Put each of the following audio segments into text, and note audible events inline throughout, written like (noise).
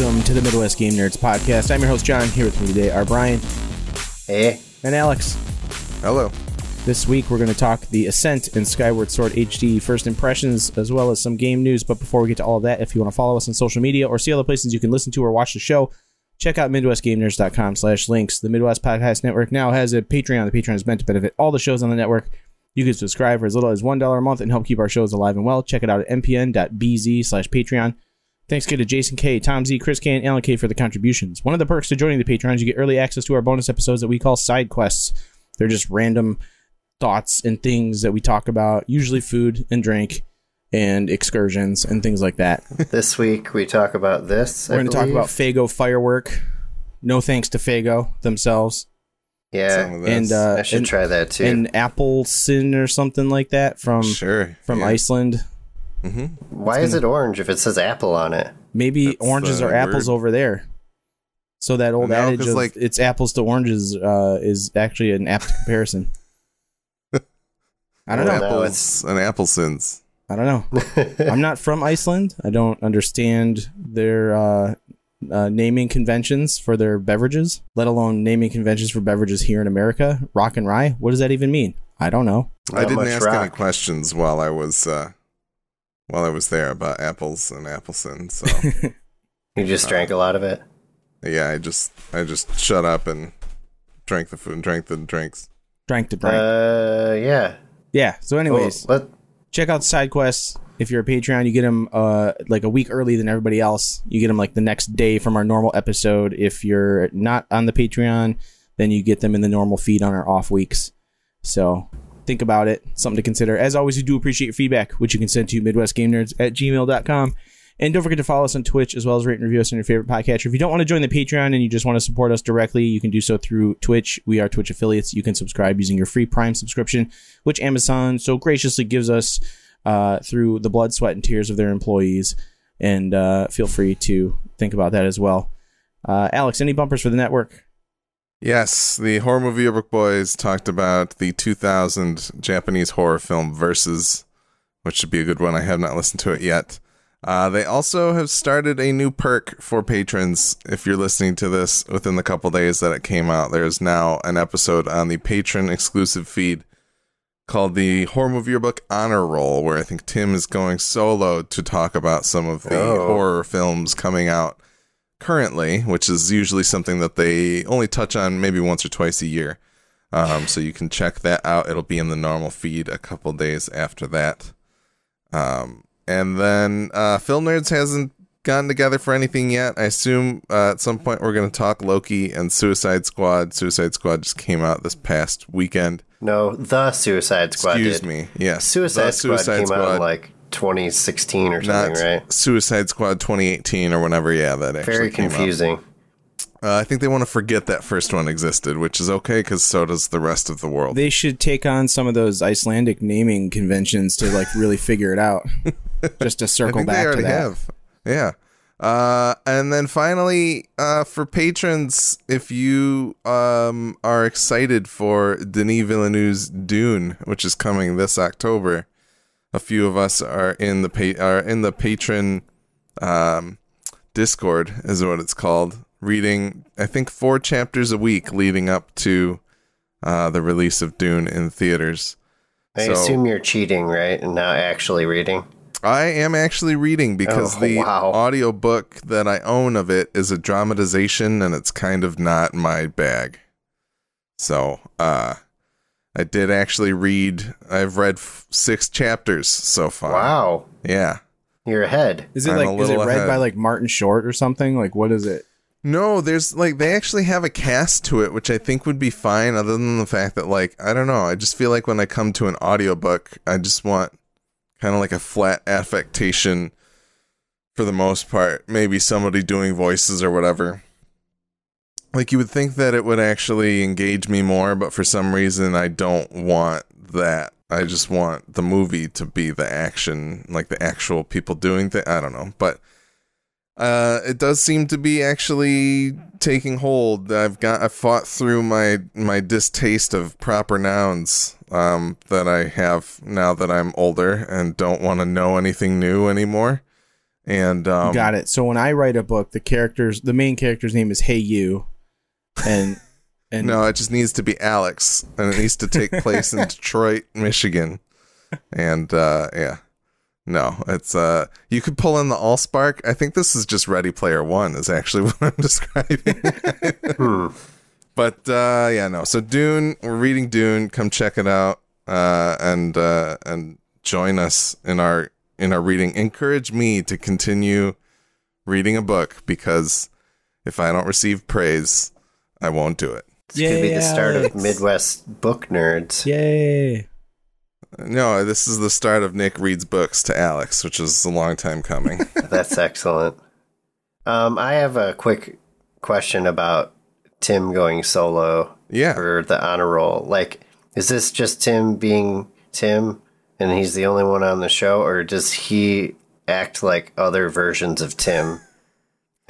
Welcome to the Midwest Game Nerds podcast. I'm your host, John. Here with me today are Brian Hey, and Alex. Hello. This week, we're going to talk the Ascent and Skyward Sword HD first impressions, as well as some game news. But before we get to all of that, if you want to follow us on social media or see other places you can listen to or watch the show, check out MidwestGameNerds.com slash links. The Midwest Podcast Network now has a Patreon. The Patreon is meant to benefit all the shows on the network. You can subscribe for as little as $1 a month and help keep our shows alive and well. Check it out at mpn.bz slash Patreon. Thanks again to Jason K, Tom Z, Chris K, and Alan K for the contributions. One of the perks to joining the Patreon is you get early access to our bonus episodes that we call side quests. They're just random thoughts and things that we talk about, usually food and drink and excursions and things like that. this week we talk about this. We're going to talk about Fago Firework. No thanks to Fago themselves. Yeah. And uh, I should and, try that too. and Apple Sin or something like that from sure. from yeah. Iceland. Why is it orange if it says apple on it? Maybe That's, oranges uh, are apples weird. over there. So that old No, adage 'cause, of like- it's apples to oranges uh, is actually an apt comparison. I don't Well, know. no, Apples and apple sins. I don't know. (laughs) I'm not from Iceland. I don't understand their uh, uh, naming conventions for their beverages, let alone naming conventions for beverages here in America. Rock and rye. What does that even mean? I don't know. I didn't much ask any questions while I was uh, while I was there about apples and apple sins. So (laughs) You just drank a lot of it. yeah, I just I just shut up and drank the food and drank the drinks. Drank the drink. Uh, yeah. yeah. So, anyways, Well, let check out side quests. If you're a Patreon, you get them uh, like a week early than everybody else. You get them like the next day from our normal episode. If you're not on the Patreon, then you get them in the normal feed on our off weeks. So think about it. Something to consider. As always, we do appreciate your feedback, which you can send to MidwestGameNerds at gmail.com. And don't forget to follow us on Twitch as well as rate and review us on your favorite podcatcher. If you don't want to join the Patreon and you just want to support us directly, you can do so through Twitch. We are Twitch affiliates. You can subscribe using your free Prime subscription, which Amazon so graciously gives us uh, through the blood, sweat, and tears of their employees. And uh, feel free to think about that as well. Uh, Alex, any bumpers for the network? Yes, the horror movie Yearbook Boys talked about the 2000 Japanese horror film Versus, which should be a good one. I have not listened to it yet. Uh, they also have started a new perk for patrons. If you're listening to this within the couple days that it came out, there's now an episode on the patron exclusive feed called the Horror Movie Yearbook Honor Roll, where I think Tim is going solo to talk about some of the Oh. horror films coming out currently, which is usually something that they only touch on maybe once or twice a year. Um, so you can check that out. It'll be in the normal feed a couple days after that. Um, and then uh, Film Nerds hasn't gotten together for anything yet. I assume uh, at some point we're going to talk Loki and Suicide Squad. Suicide Squad just came out this past weekend. no, the Suicide Squad Excuse did. me. Yes. Suicide The Squad came out in like 2016 or not something, right? Suicide Squad 2018 or whenever. Yeah, that actually Very came out. confusing. Uh, I think they want to forget that first one existed, which is okay because so does the rest of the world. They should take on some of those Icelandic naming conventions to like really figure it out. (laughs) Just to I circle think they back to that. have. Yeah. Uh, and then finally, uh, for patrons, if you um, are excited for Denis Villeneuve's Dune, which is coming this October, a few of us are in the pa- are in the patron um, Discord, is what it's called, reading I think four chapters a week leading up to uh, the release of Dune in theaters. I So- assume you're cheating, right? And not actually reading. I am actually reading because Oh, the wow. audiobook that I own of it is a dramatization and it's kind of not my bag. So, uh I did actually read I've read f- 6 chapters so far. Wow. Yeah. You're ahead. Is it I'm like is it read ahead. by like Martin Short or something? Like what is it? No, there's like they actually have a cast to it which I think would be fine other than the fact that like I don't know, I just feel like when I come to an audiobook, I just want kind of like a flat affectation for the most part. Maybe somebody doing voices or whatever. Like you would think that it would actually engage me more, but for some reason I don't want that. I just want the movie to be the action, like the actual people doing things. I don't know, but uh, it does seem to be actually taking hold. I've got I fought through my my distaste of proper nouns um, that I have now that I'm older and don't want to know anything new anymore. And um, Got it. So when I write a book, the characters, the main character's name is Hey You, and and No, it just needs to be Alex, and it needs to take place in (laughs) Detroit, Michigan. And uh, yeah, no, it's uh, you could pull in the Allspark. I think this is just Ready Player One. Is actually (laughs) what I'm describing. Hmm. (laughs) but uh, yeah, no. So Dune, we're reading Dune. Come check it out, uh, and uh, and join us in our in our reading. Encourage me to continue reading a book because if I don't receive praise, I won't do it. This could be the start of Midwest book nerds. yay. No, this is the start of Nick reads books to Alex, which is a long time coming. (laughs) That's excellent. Um, I have a quick question about Tim going solo yeah. for the honor roll. Like, is this just Tim being Tim and he's the only one on the show, or does he act like other versions of Tim?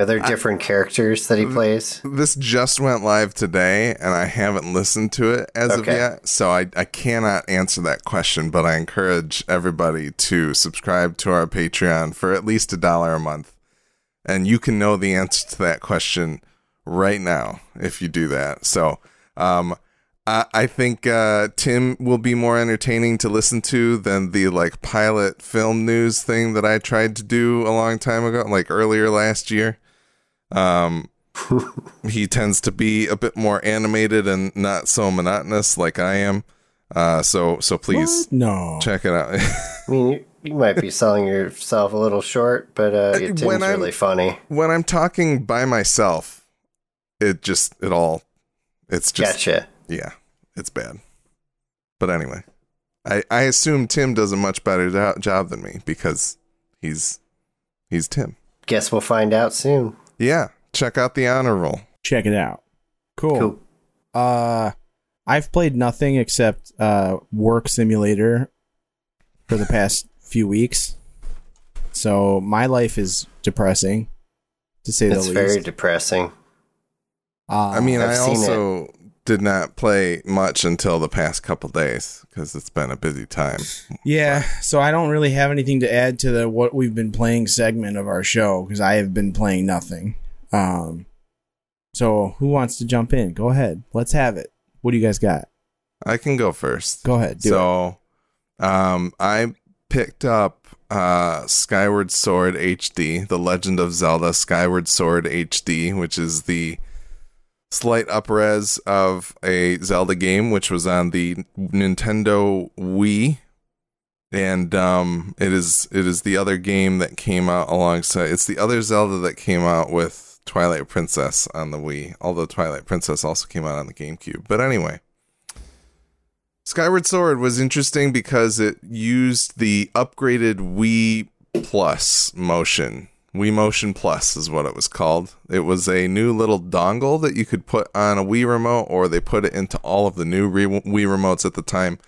Are there different characters that he plays? This just went live today, and I haven't listened to it as of yet, so I, I cannot answer that question. But I encourage everybody to subscribe to our Patreon for at least a dollar a month, and you can know the answer to that question right now if you do that. So, um, I, I think uh, Tim will be more entertaining to listen to than the like pilot film news thing that I tried to do a long time ago, like earlier last year. Um, he tends to be a bit more animated and not so monotonous like I am. Uh, so so please What? No. check it out. I (laughs) mean, you, you might be selling yourself a little short, but uh, your Tim's when I'm- really funny. when I'm talking by myself, it just it all it's just Gotcha. yeah, it's bad. But anyway, I I assume Tim does a much better jo- job than me because he's he's Tim. Guess we'll find out soon. Yeah, check out the honor roll. Check it out. Cool. Cool. Uh, I've played nothing except uh, Work Simulator for the past (laughs) few weeks. So my life is depressing, to say It's the least. It's very depressing. Uh, I mean, I've I seen also did not play much until the past couple days because it's been a busy time. yeah. So I don't really have anything to add to the what we've been playing segment of our show because I have been playing nothing. Um, so who wants to jump in? Go ahead. Let's have it. What do you guys got? I can go first. Go ahead. Do it. so, um, I picked up uh, Skyward Sword HD, The Legend of Zelda Skyward Sword HD, which is the slight upres of a Zelda game, which was on the Nintendo Wii. And um, it is it is the other game that came out alongside. It's the other Zelda that came out with Twilight Princess on the Wii. Although Twilight Princess also came out on the GameCube. But anyway, Skyward Sword was interesting because it used the upgraded Wii Plus motion. Wii Motion Plus is what it was called. It was a new little dongle that you could put on a Wii remote, or they put it into all of the new Wii remotes at the time.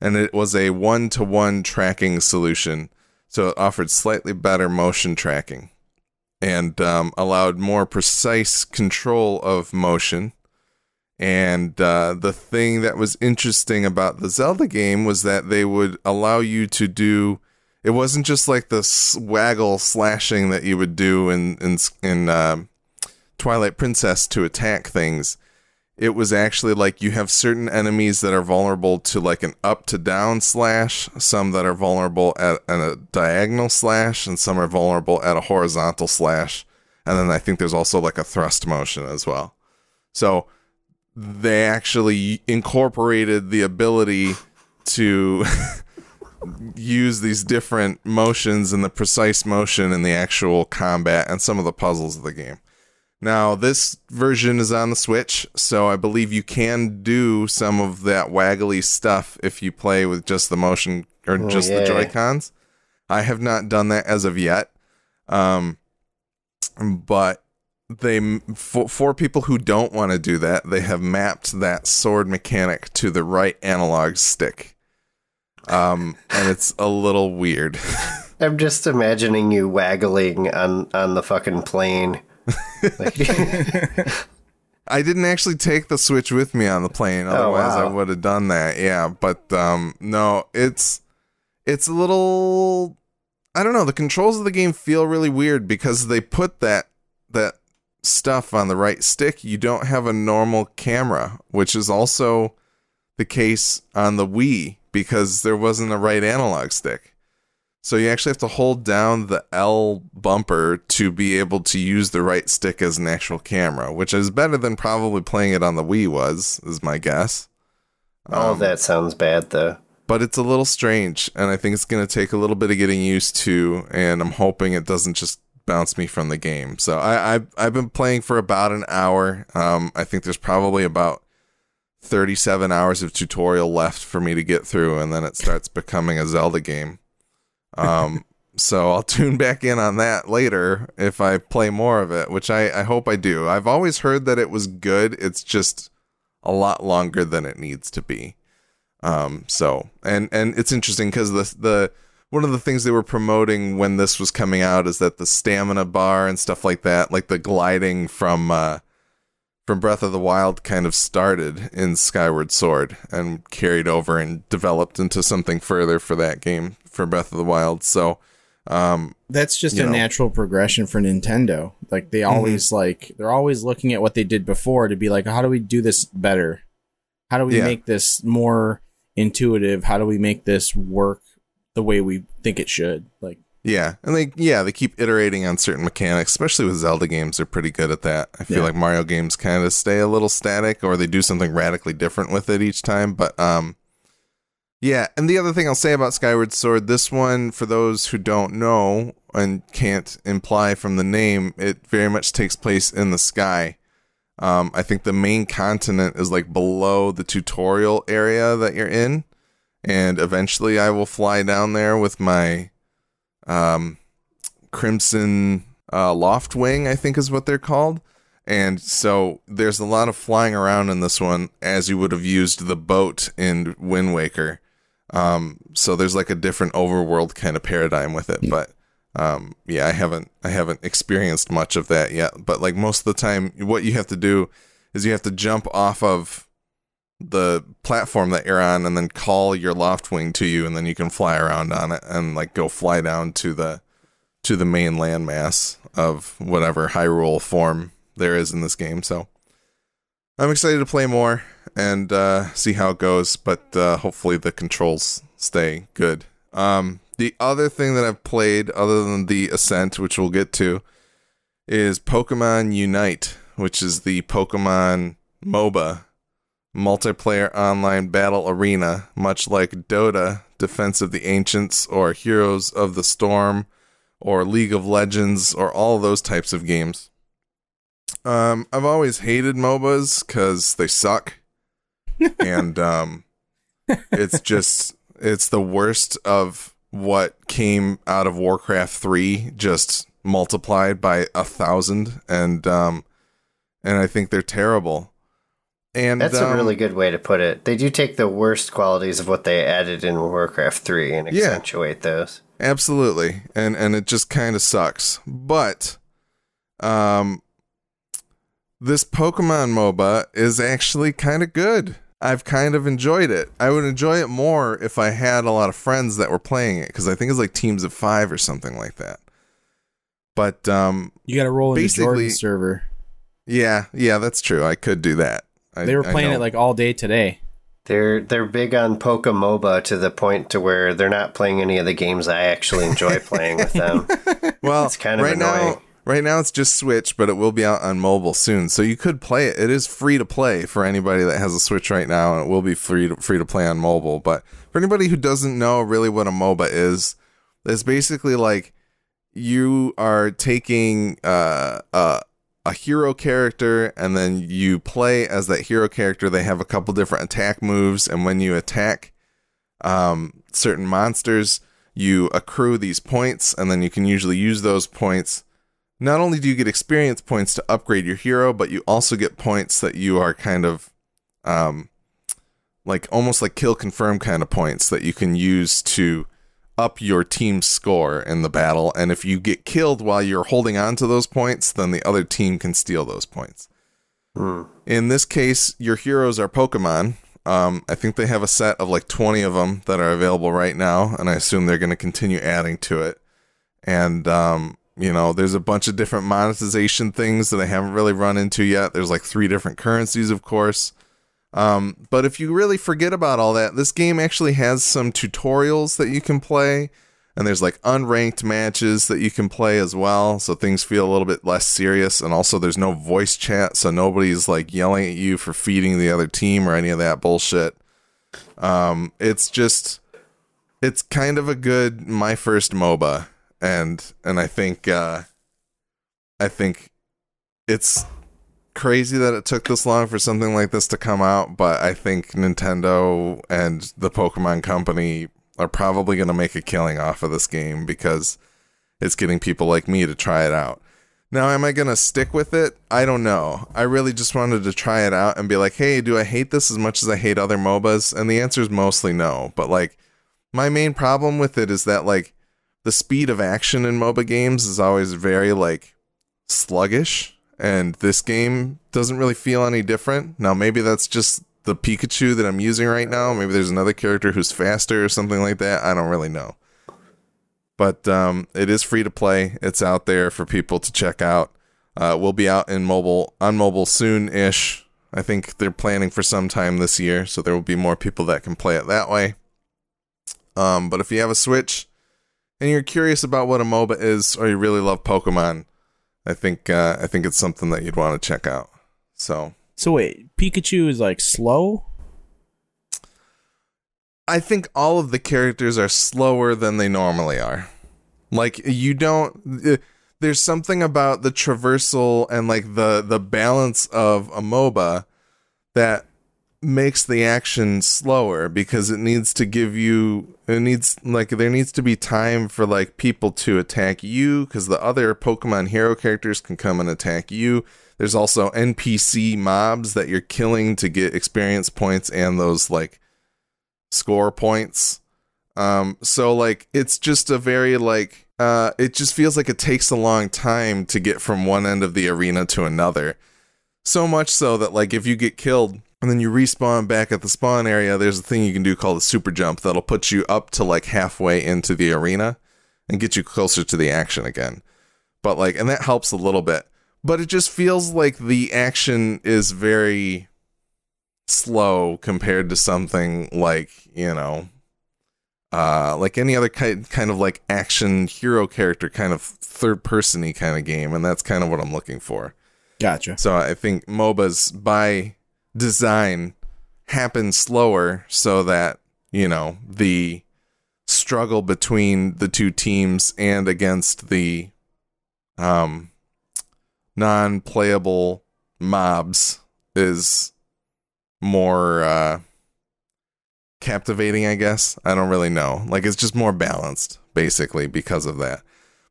And it was a one to one tracking solution. So it offered slightly better motion tracking and um, allowed more precise control of motion. And uh, the thing that was interesting about the Zelda game was that they would allow you to do. It wasn't just like the swaggle slashing that you would do in in in um Twilight Princess to attack things. It was actually like you have certain enemies that are vulnerable to like an up to down slash, some that are vulnerable at, at a diagonal slash, and some are vulnerable at a horizontal slash. And then I think there's also like a thrust motion as well. So they actually incorporated the ability to (laughs) use these different motions and the precise motion in the actual combat and some of the puzzles of the game. Now, this version is on the Switch, so I believe you can do some of that waggly stuff if you play with just the motion or Oh, just the. Joy Cons. I have not done that as of yet. Um, but they for, for people who don't want to do that, they have mapped that sword mechanic to the right analog stick. Um, and it's a little weird. (laughs) I'm just imagining you waggling on on the fucking plane. Like, (laughs) I didn't actually take the Switch with me on the plane, otherwise wow. I would have done that. Yeah, but um, no, it's it's a little. I don't know. The controls of the game feel really weird because they put that that stuff on the right stick. You don't have a normal camera, which is also the case on the Wii because there wasn't a right analog stick. So you actually have to hold down the L bumper to be able to use the right stick as an actual camera, which is better than probably playing it on the Wii was, is my guess. All of that sounds bad, though. But it's a little strange, and I think it's going to take a little bit of getting used to, and I'm hoping it doesn't just bounce me from the game. So I, I've, I've been playing for about an hour. Um, I think there's probably about 37 hours of tutorial left for me to get through, and then it starts becoming a Zelda game. Um, (laughs) so I'll tune back in on that later if I play more of it, which I, I hope I do. I've always heard that it was good. It's just a lot longer than it needs to be. Um, so and and it's interesting because the the one of the things they were promoting when this was coming out is that the stamina bar and stuff like that, like the gliding from uh, from Breath of the Wild, kind of started in Skyward Sword and carried over and developed into something further for that game for Breath of the Wild. So um, That's just a know. natural progression for Nintendo. Like they always like they're always looking at what they did before to be like, how do we do this better? How do we Yeah. make this more intuitive? How do we make this work the way we think it should? Like Yeah, and they yeah they keep iterating on certain mechanics, especially with Zelda games. They're pretty good at that. I feel Yeah. like Mario games kind of stay a little static, or they do something radically different with it each time. But um, yeah. And the other thing I'll say about Skyward Sword, this one, for those who don't know and can't imply from the name, it very much takes place in the sky. Um, I think the main continent is like below the tutorial area that you're in, and eventually I will fly down there with my um, Crimson uh, Loftwing, I think is what they're called. And so there's a lot of flying around in this one, as you would have used the boat in Wind Waker. Um, so there's like a different overworld kind of paradigm with it, but um, yeah, I haven't I haven't experienced much of that yet. But like most of the time, what you have to do is you have to jump off of the platform that you're on and then call your Loftwing to you and then you can fly around on it and like go fly down to the to the main landmass of whatever Hyrule form there is in this game. So I'm excited to play more and uh, see how it goes, but uh, hopefully the controls stay good. Um, the other thing that I've played, other than the Ascent, which we'll get to, is Pokemon Unite, which is the Pokemon MOBA multiplayer online battle arena, much like Dota, Defense of the Ancients, or Heroes of the Storm, or League of Legends, or all those types of games. Um, I've always hated MOBAs because they suck, (laughs) and um, it's just it's the worst of what came out of Warcraft three, just multiplied by a thousand, and um, and I think they're terrible. And That's a um, really good way to put it. They do take the worst qualities of what they added in Warcraft 3 and Yeah. accentuate those. Absolutely. And and it just kind of sucks. But um this Pokemon MOBA is actually kind of good. I've kind of enjoyed it. I would enjoy it more if I had a lot of friends that were playing it cuz I think it's like teams of 5 or something like that. But um you got to roll into Basically- Jordan's server. yeah, yeah, that's true. I could do that. I, They were playing it like all day today. They're they're big on Pokemoba to the point to where they're not playing any of the games I actually enjoy playing with them. (laughs) Well, It's kind of right annoying. now, right now it's just Switch, but it will be out on mobile soon, so you could play it. It is free to play for anybody that has a Switch right now, and it will be free to, free to play on mobile. But for anybody who doesn't know really what a MOBA is, it's basically like you are taking uh, a a hero character, and then you play as that hero character. They have a couple different attack moves, and when you attack um, certain monsters, you accrue these points, and then you can usually use those points. Not only do you get experience points to upgrade your hero, but you also get points that you are kind of um, like almost like kill confirm kind of points that you can use to up your team's score in the battle. And if you get killed while you're holding on to those points, then the other team can steal those points. Hmm. In this case, your heroes are Pokemon. Um, I think they have a set of like 20 of them that are available right now, and I assume they're going to continue adding to it. and um, you know, there's a bunch of different monetization things that I haven't really run into yet. There's like three different currencies, of course. Um, but if you really forget about all that, this game actually has some tutorials that you can play, and there's like unranked matches that you can play as well. So things feel a little bit less serious, and also there's no voice chat, so nobody's like yelling at you for feeding the other team or any of that bullshit. Um, it's just, it's kind of a good my first MOBA, and and I think, uh, I think it's crazy that it took this long for something like this to come out, but I think Nintendo and the Pokemon Company are probably going to make a killing off of this game because it's getting people like me to try it out. Now, am I going to stick with it? I don't know. I really just wanted to try it out and be like, hey, do I hate this as much as I hate other MOBAs? And the answer is mostly no. But, like, my main problem with it is that, like, the speed of action in MOBA games is always very, like, sluggish and this game doesn't really feel any different. Now, maybe that's just the Pikachu that I'm using right now. Maybe there's another character who's faster or something like that. I don't really know. But um, it is free to play. It's out there for people to check out. Uh, we'll be out in mobile on mobile soon-ish. I think they're planning for some time this year, so there will be more people that can play it that way. Um, but if you have a Switch and you're curious about what a MOBA is, or you really love Pokemon, I think uh, I think it's something that you'd want to check out. So So wait, Pikachu is like slow? I think all of the characters are slower than they normally are. Like you don't uh, there's something about the traversal and like the the balance of a MOBA that makes the action slower because it needs to give you it needs like there needs to be time for like people to attack you because the other Pokemon hero characters can come and attack you. There's also NPC mobs that you're killing to get experience points and those like score points. Um so like it's just a very like uh it just feels like it takes a long time to get from one end of the arena to another. So much so that like if you get killed and then you respawn back at the spawn area, there's a thing you can do called a super jump that'll put you up to like halfway into the arena and get you closer to the action again. But like, and that helps a little bit. But it just feels like the action is very slow compared to something like, you know, uh, like any other kind, kind of like action hero character, kind of third persony kind of game. And that's kind of what I'm looking for. Gotcha. So I think MOBAs by design happen slower so that, you know, the struggle between the two teams and against the um non-playable mobs is more uh captivating, I guess. I don't really know. Like it's just more balanced basically because of that.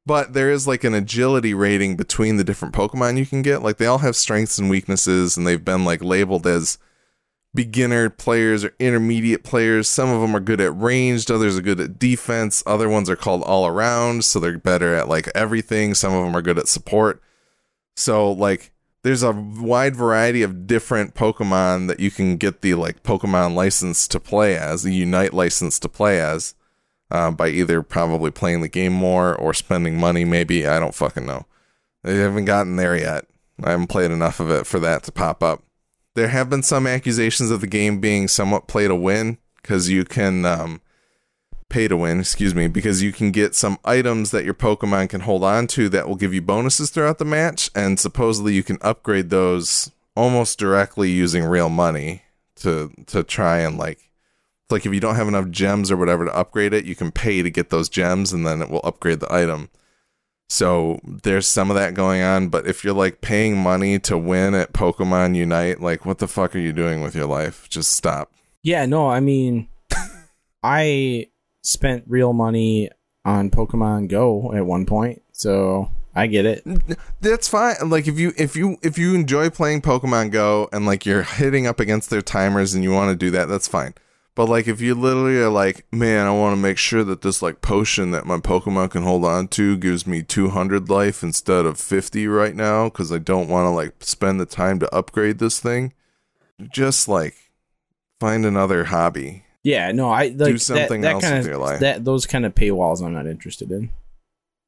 But there is like an agility rating between the different Pokemon you can get. Like they all have strengths and weaknesses, and they've been like labeled as beginner players or intermediate players. Some of them are good at ranged, others are good at defense, other ones are called all around, so they're better at like everything. Some of them are good at support. So like there's a wide variety of different Pokemon that you can get the like Pokemon license to play as, the Unite license to play as uh, by either probably playing the game more or spending money. Maybe I don't fucking know. They haven't gotten there yet. I haven't played enough of it for that to pop up. There have been some accusations of the game being somewhat play to win because you can um, pay to win, excuse me, because you can get some items that your Pokemon can hold on to that will give you bonuses throughout the match, and supposedly you can upgrade those almost directly using real money to to try and like like if you don't have enough gems or whatever to upgrade it, you can pay to get those gems and then it will upgrade the item. So there's some of that going on, but if you're like paying money to win at Pokemon Unite, like what the fuck are you doing with your life? Just stop. Yeah, no, I mean, (laughs) I spent real money on Pokemon Go at one point, so I get it. That's fine. Like if you if you if you enjoy playing Pokemon Go and like you're hitting up against their timers and you want to do that, that's fine. But like if you literally are like, man, I want to make sure that this like potion that my Pokemon can hold on to gives me 200 life instead of 50 right now cuz I don't want to like spend the time to upgrade this thing. Just like find another hobby. Yeah, no, I like Do something that, that else kind with your life. that those kind of paywalls I'm not interested in.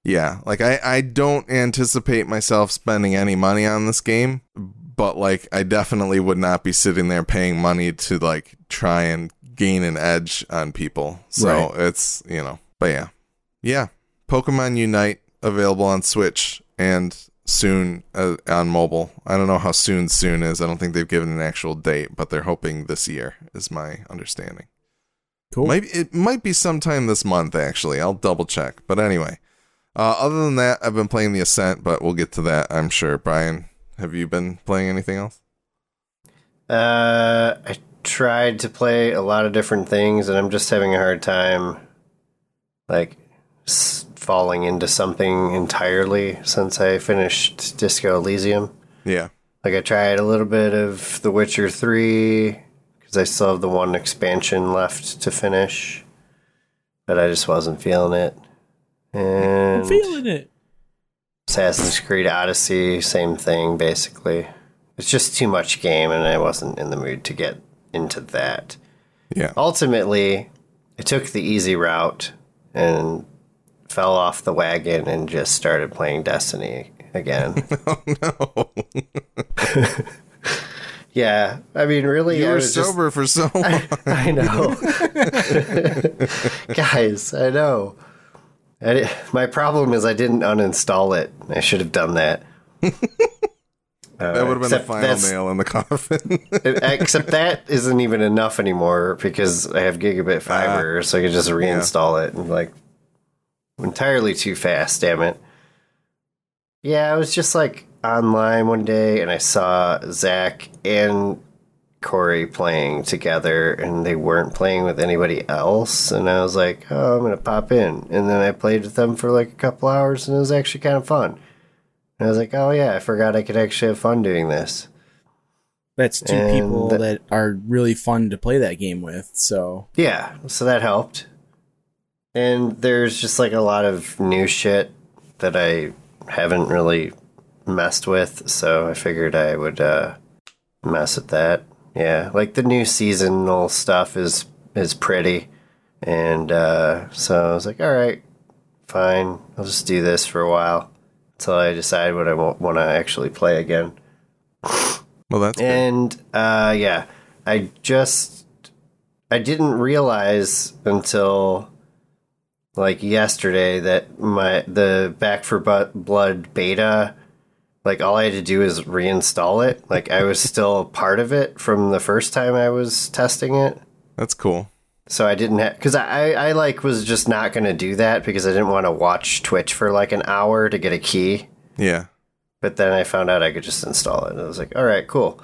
Yeah, like I, I don't anticipate myself spending any money on this game, but like I definitely would not be sitting there paying money to like try and gain an edge on people. So Right. it's you know, but yeah, yeah. Pokemon Unite available on Switch and soon uh, on mobile. I don't know how soon soon is. I don't think they've given an actual date, but they're hoping this year is my understanding. Cool. Maybe it might be sometime this month. Actually, I'll double check. But anyway, uh, other than that, I've been playing the Ascent, but we'll get to that. I'm sure. Brian, have you been playing anything else? Uh, I tried to play a lot of different things, and I'm just having a hard time, like, s- falling into something entirely since I finished Disco Elysium. Yeah, Like, I tried a little bit of The Witcher 3, because I still have the one expansion left to finish, but I just wasn't feeling it. And I'm feeling it. Assassin's Creed Odyssey, same thing, basically. It's just too much game, and I wasn't in the mood to get into that. yeah. Ultimately, I took the easy route and fell off the wagon and just started playing Destiny again. (laughs) Oh no, (laughs) yeah, I mean, really, you I were was just- sober for so (laughs) long. I know. Guys, I know. I my problem is I didn't uninstall it. I should have done that. That would have been the final nail in the coffin. (laughs) Except that (laughs) isn't even enough anymore because I have gigabit ah. fiber, so I could just reinstall it and like entirely too fast. Damn it! Yeah, I was just like online one day and I saw Zach and Corey playing together, and they weren't playing with anybody else. And I was like, "Oh, I'm gonna pop in," and then I played with them for like a couple hours, and it was actually kind of fun. And I was like, "Oh yeah, I forgot I could actually have fun doing this." That's two And people that- that are really fun to play that game with. So Yeah, so that helped. And there's just like a lot of new shit that I haven't really messed with, so I figured I would uh, mess with that. Yeah, like the new seasonal stuff is is pretty, and uh, so I was like, all right, fine, I'll just do this for a while until I decide what I want to actually play again. well, that's good. And uh, yeah, I just I didn't realize until like yesterday that my the Back 4 Blood beta, like all I had to do is reinstall it. Like I was still part of it from the first time I was testing it. That's cool. So I didn't have because I, I like was just not going to do that because I didn't want to watch Twitch for like an hour to get a key. Yeah, But then I found out I could just install it. And I was like, all right, cool.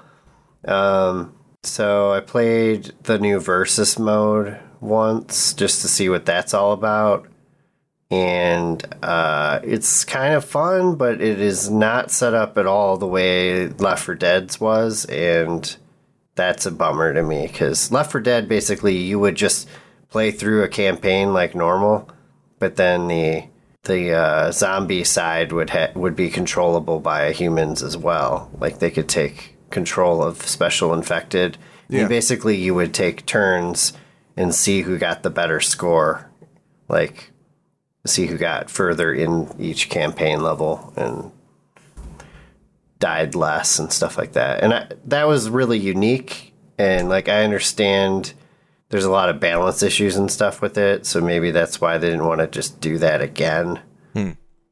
Um, so I played the new Versus mode once just to see what that's all about. And uh, it's kind of fun, but it is not set up at all the way Left 4 Dead's was. And that's a bummer to me because Left 4 Dead basically you would just play through a campaign like normal, but then the the uh, zombie side would ha- would be controllable by humans as well. Like they could take control of special infected. Yeah. And basically, you would take turns and see who got the better score. Like see who got further in each campaign level and died less and stuff like that. And I, that was really unique. And like I understand there's a lot of balance issues and stuff with it, so maybe that's why they didn't want to just do that again.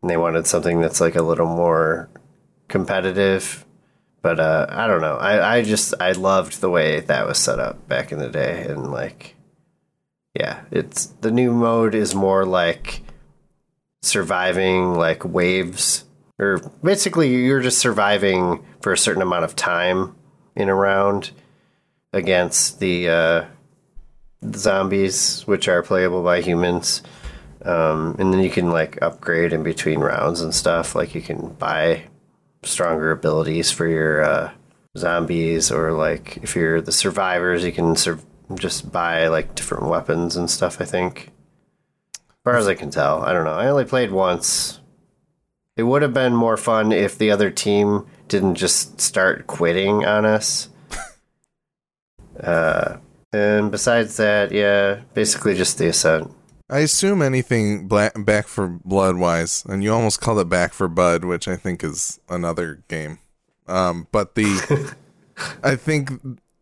And they wanted something that's like a little more competitive. But uh, I don't know. I, I just I loved the way that was set up back in the day, and like, yeah, it's the new mode is more like surviving like waves, or basically you're just surviving for a certain amount of time in a round against the uh, zombies, which are playable by humans. Um, and then you can like upgrade in between rounds and stuff. Like you can buy stronger abilities for your uh, zombies, or like if you're the survivors, you can sur- just buy like different weapons and stuff. I think, as far as I can tell, I don't know. I only played once. It would have been more fun if the other team didn't just start quitting on us. (laughs) uh, and besides that, yeah, basically just the ascent. I assume anything black, back for blood wise, and you almost called it back for bud, which I think is another game. Um, but the (laughs) I think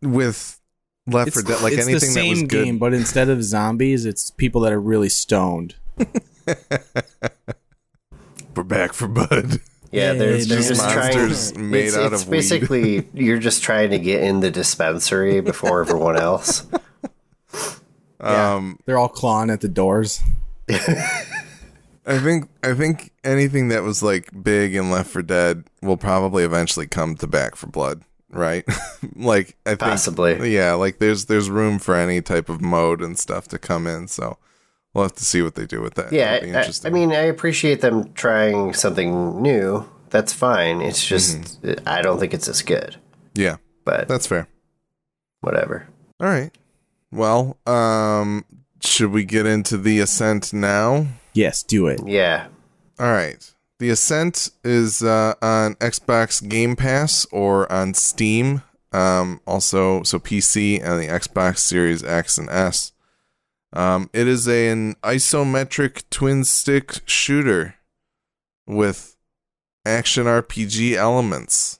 with Left 4 Dead, like it's anything the that was good, game, but instead of zombies, it's people that are really stoned. (laughs) we're back for bud. (laughs) Yeah, Yay, they're, they're just just trying. monsters made it's, out it's of weed. basically (laughs) you're just trying to get in the dispensary before everyone else. (laughs) Yeah. Um, They're all clawing at the doors. I think I think anything that was like big and Left 4 Dead will probably eventually come to Back 4 Blood, right? like I think Possibly. yeah, like there's there's room for any type of mode and stuff to come in, so we'll have to see what they do with that. Yeah, It'll I, I mean, I appreciate them trying something new. That's fine. It's just Mm-hmm. I don't think it's as good. yeah, But that's fair. whatever. All right. Well, um, should we get into the Ascent now? Yes, do it. Yeah. All right. The Ascent is uh, on Xbox Game Pass or on Steam. Um, also, so PC and the Xbox Series X and S. Um, it is a, an isometric twin stick shooter with action RPG elements.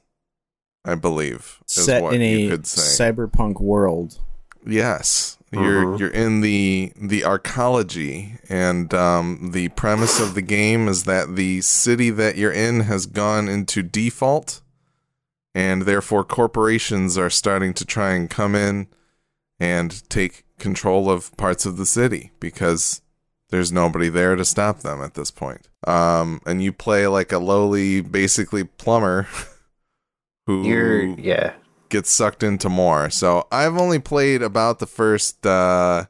I believe is Set what in you a could say. cyberpunk world. Yes, you're Mhm. you're in the the arcology, and um, the premise of the game is that the city that you're in has gone into default, and therefore corporations are starting to try and come in and take control of parts of the city because there's nobody there to stop them at this point. Um, and you play like a lowly, basically plumber (laughs) who You're yeah. gets sucked into more. So I've only played about the first uh,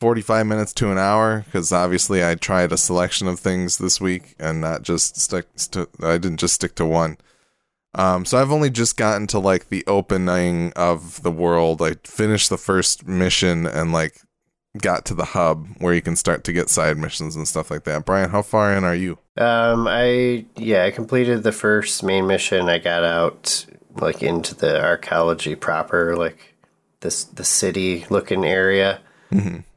45 minutes to an hour because obviously I tried a selection of things this week and not just stick. St- I didn't just stick to one. Um, so I've only just gotten to like the opening of the world. I finished the first mission and like got to the hub where you can start to get side missions and stuff like that. Brian, how far in are you? Um, I yeah, I completed the first main mission. I got out like into the arcology proper, like this the city looking area,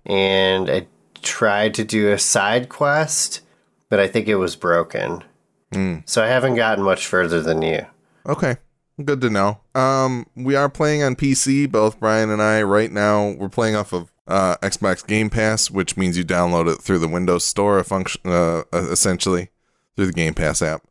and I tried to do a side quest, but I think it was broken. So I haven't gotten much further than you. Okay. Good to know. Um, we are playing on PC, both Brian and I, right now. We're playing off of uh, Xbox Game Pass, which means you download it through the Windows Store, function, uh, essentially through the Game Pass app.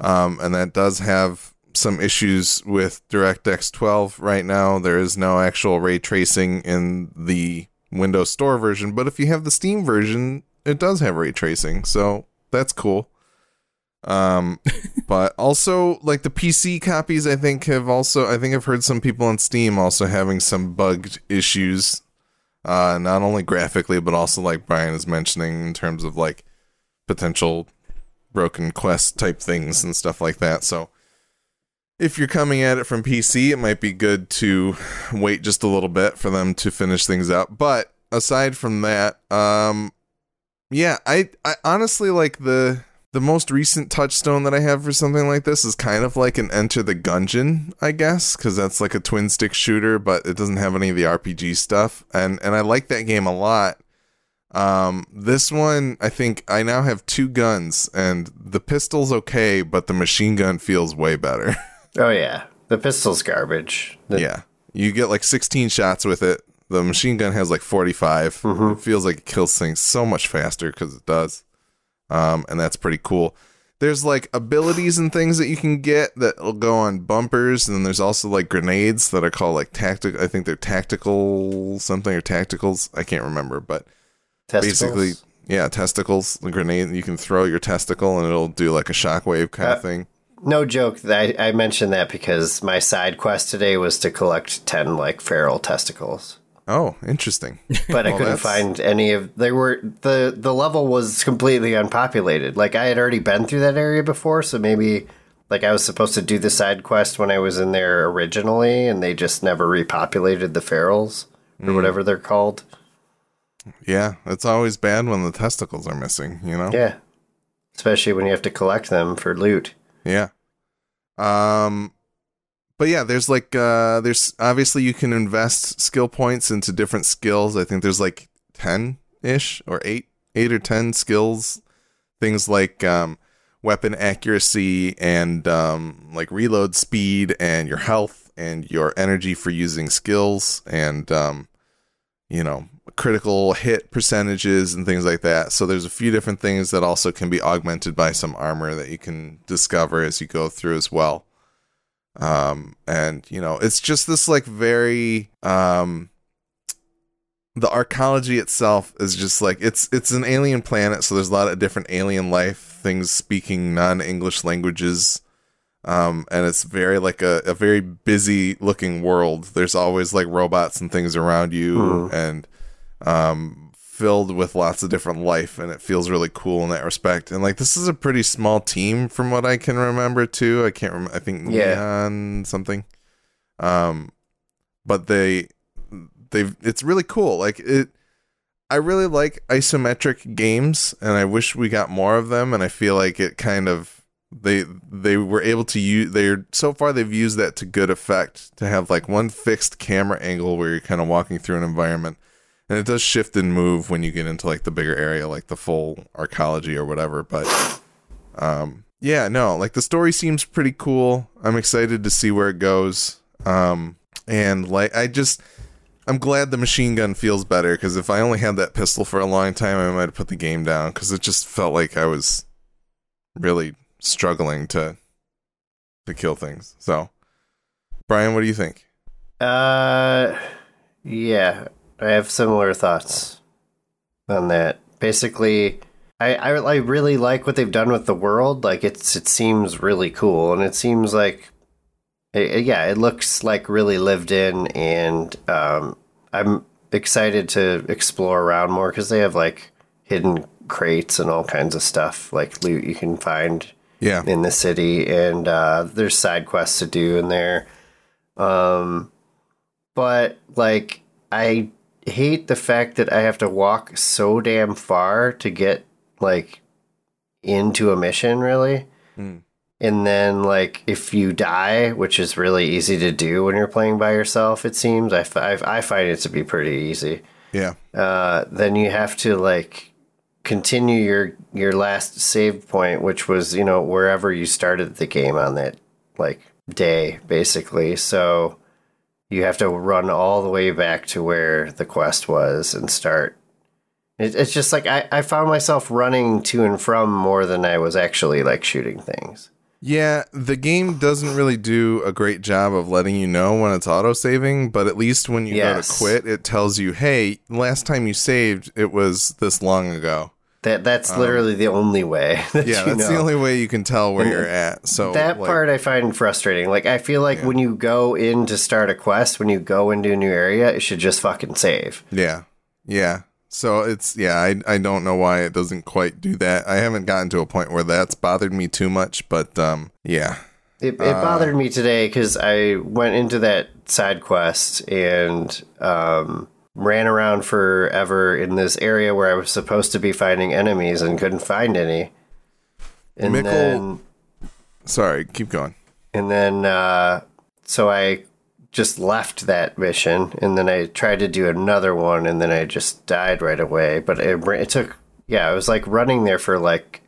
Um, and that does have some issues with DirectX 12 right now. There is no actual ray tracing in the Windows Store version, but if you have the Steam version, it does have ray tracing, so that's cool. Um, (laughs) but also like the PC copies, I think have also I think I've heard some people on Steam also having some bugged issues, uh, not only graphically but also like Brian is mentioning in terms of like potential broken quest type things and stuff like that. So if you're coming at it from PC, it might be good to wait just a little bit for them to finish things up. But aside from that, um, yeah, I, I honestly like the the most recent touchstone that I have for something like this is kind of like an Enter the Gungeon, I guess, because that's like a twin stick shooter, but it doesn't have any of the RPG stuff, and and I like that game a lot. Um, this one, I think I now have two guns, and the pistol's okay, but the machine gun feels way better. (laughs) Oh yeah, the pistol's garbage. The- yeah, you get like 16 shots with it. The machine gun has like 45. It feels like it kills things so much faster because it does. Um, and that's pretty cool. There's like abilities and things that you can get that will go on bumpers, and then there's also like grenades that are called like tactical. I think they're tactical something or tacticals. I can't remember, but testicles. basically, yeah, testicles. The grenade you can throw your testicle and it'll do like a shockwave kind Uh, of thing. No joke. I, I mentioned that because my side quest today was to collect ten like feral testicles, Oh, interesting. (laughs) but I Well, couldn't that's- find any of. they were the the level was completely unpopulated. Like I had already been through that area before, so maybe like I was supposed to do the side quest when I was in there originally, and they just never repopulated the ferals or Hmm. whatever they're called. Yeah, it's always bad when the testicles are missing. You know. Yeah, especially when you have to collect them for loot. Yeah. Um but yeah, there's like uh there's obviously you can invest skill points into different skills. I think there's like 10 ish or eight, eight or ten skills. Things like um, weapon accuracy and um, like reload speed and your health and your energy for using skills and um, you know critical hit percentages and things like that. So there's a few different things that also can be augmented by some armor that you can discover as you go through as well. Um, and you know, it's just this like very um the arcology itself is just like it's it's an alien planet, so there's a lot of different alien life things speaking non-English languages. Um, and it's very like a, a very busy looking world. There's always like robots and things around you, Mhm. and um, filled with lots of different life, and it feels really cool in that respect. And like this is a pretty small team from what I can remember too. I can't remember. I think Yeah. Neon something. Um, but they they've it's really cool. Like it. I really like isometric games, and I wish we got more of them. And I feel like it kind of they they were able to use they're so far they've used that to good effect to have like one fixed camera angle where you're kind of walking through an environment and it does shift and move when you get into like the bigger area like the full arcology or whatever but um yeah no like the story seems pretty cool. I'm excited to see where it goes. Um and like i just i'm glad the machine gun feels better because if i only had that pistol for a long time i might have put the game down because it just felt like i was really struggling to to kill things. So brian what do you think? Uh, yeah, I have similar thoughts on that. Basically, I, I I really like what they've done with the world. Like it's it seems really cool, and it seems like, eh, yeah, it looks like really lived in, and um, I'm excited to explore around more because they have like hidden crates and all kinds of stuff like loot you can find yeah in the city, and uh, there's side quests to do in there. Um, but like, I hate the fact that I have to walk so damn far to get like into a mission, really. Hmm. And then, like, if you die, which is really easy to do when you're playing by yourself, it seems I I find it to be pretty easy yeah uh, then you have to like continue your your last save point, which was you know wherever you started the game on that like day, basically. So you have to run all the way back to where the quest was and start. It, it's just like I, I found myself running to and from more than I was actually like shooting things. Yeah, the game doesn't really do a great job of letting you know when it's auto saving, but at least when you Yes. go to quit, it tells you, "Hey, last time you saved, it was this long ago." That that's literally the only way. (laughs) That Um, Yeah, you that's know. the only way you can tell where And you're at. So that like, part I find frustrating. Like I feel like Yeah. when you go in to start a quest, when you go into a new area, it should just fucking save. yeah, yeah. So it's yeah, I I don't know why it doesn't quite do that. I haven't gotten to a point where that's bothered me too much, but um, yeah, It, it Uh, bothered me today because I went into that side quest and um, ran around forever in this area where I was supposed to be finding enemies and couldn't find any. And Mickle- then, sorry, keep going. and then, uh, so I just left that mission, and then I tried to do another one, and then I just died right away. But it, it took, yeah, I was like running there for like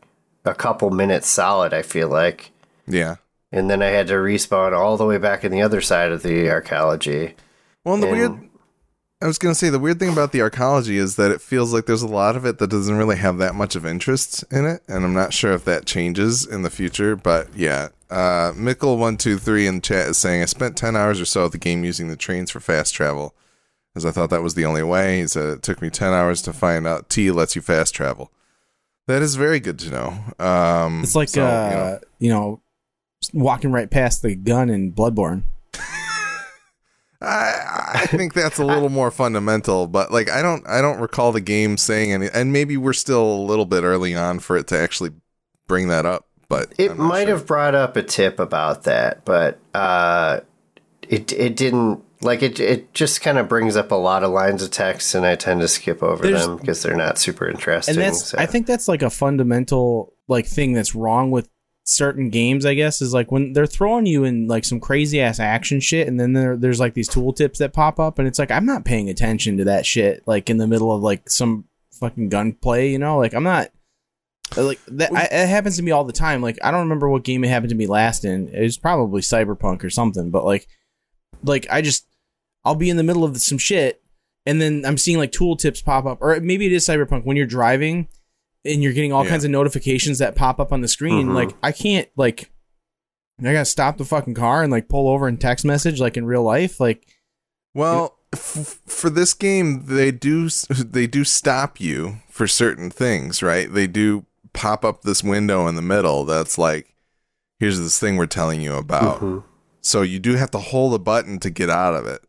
a couple minutes solid. I feel like. Yeah. and then I had to respawn all the way back in the other side of the arcology. Well, and the And- weird. I was gonna say the weird thing about the arcology is that it feels like there's a lot of it that doesn't really have that much of interest in it, and I'm not sure if that changes in the future. But yeah, uh, Mickle one two three in chat is saying I spent ten hours or so at the game using the trains for fast travel, as I thought that was the only way. He said it took me ten hours to find out T lets you fast travel. That is very good to know. Um, It's like so, you uh, know. you know, walking right past the gun in Bloodborne. (laughs) I, I think that's a little more fundamental, but like I don't I don't recall the game saying any, and maybe we're still a little bit early on for it to actually bring that up. But It might sure. have brought up a tip about that, but uh, it it didn't. Like it, it just kind of brings up a lot of lines of text, and I tend to skip over There's- them because they're not super interesting. and that's so- I think that's like a fundamental like thing that's wrong with certain games. I guess is like when they're throwing you in like some crazy ass action shit, and then there, there's like these tooltips that pop up, and it's like I'm not paying attention to that shit like in the middle of like some fucking gunplay. You know, like I'm not like that. I, it happens to me all the time. Like I don't remember what game it happened to me last in. It was probably Cyberpunk or something. But like, like I just I'll be in the middle of some shit, and then I'm seeing like tooltips pop up, or maybe it is Cyberpunk when you're driving and you're getting all Yeah. kinds of notifications that pop up on the screen. Mhm. Like I can't like I gotta stop the fucking car and like pull over and text message like in real life. Like Well, f- for this game, they do (laughs) they do stop you for certain things, right? They do pop up this window in the middle that's like, here's this thing we're telling you about. Mhm. So you do have to hold a button to get out of it.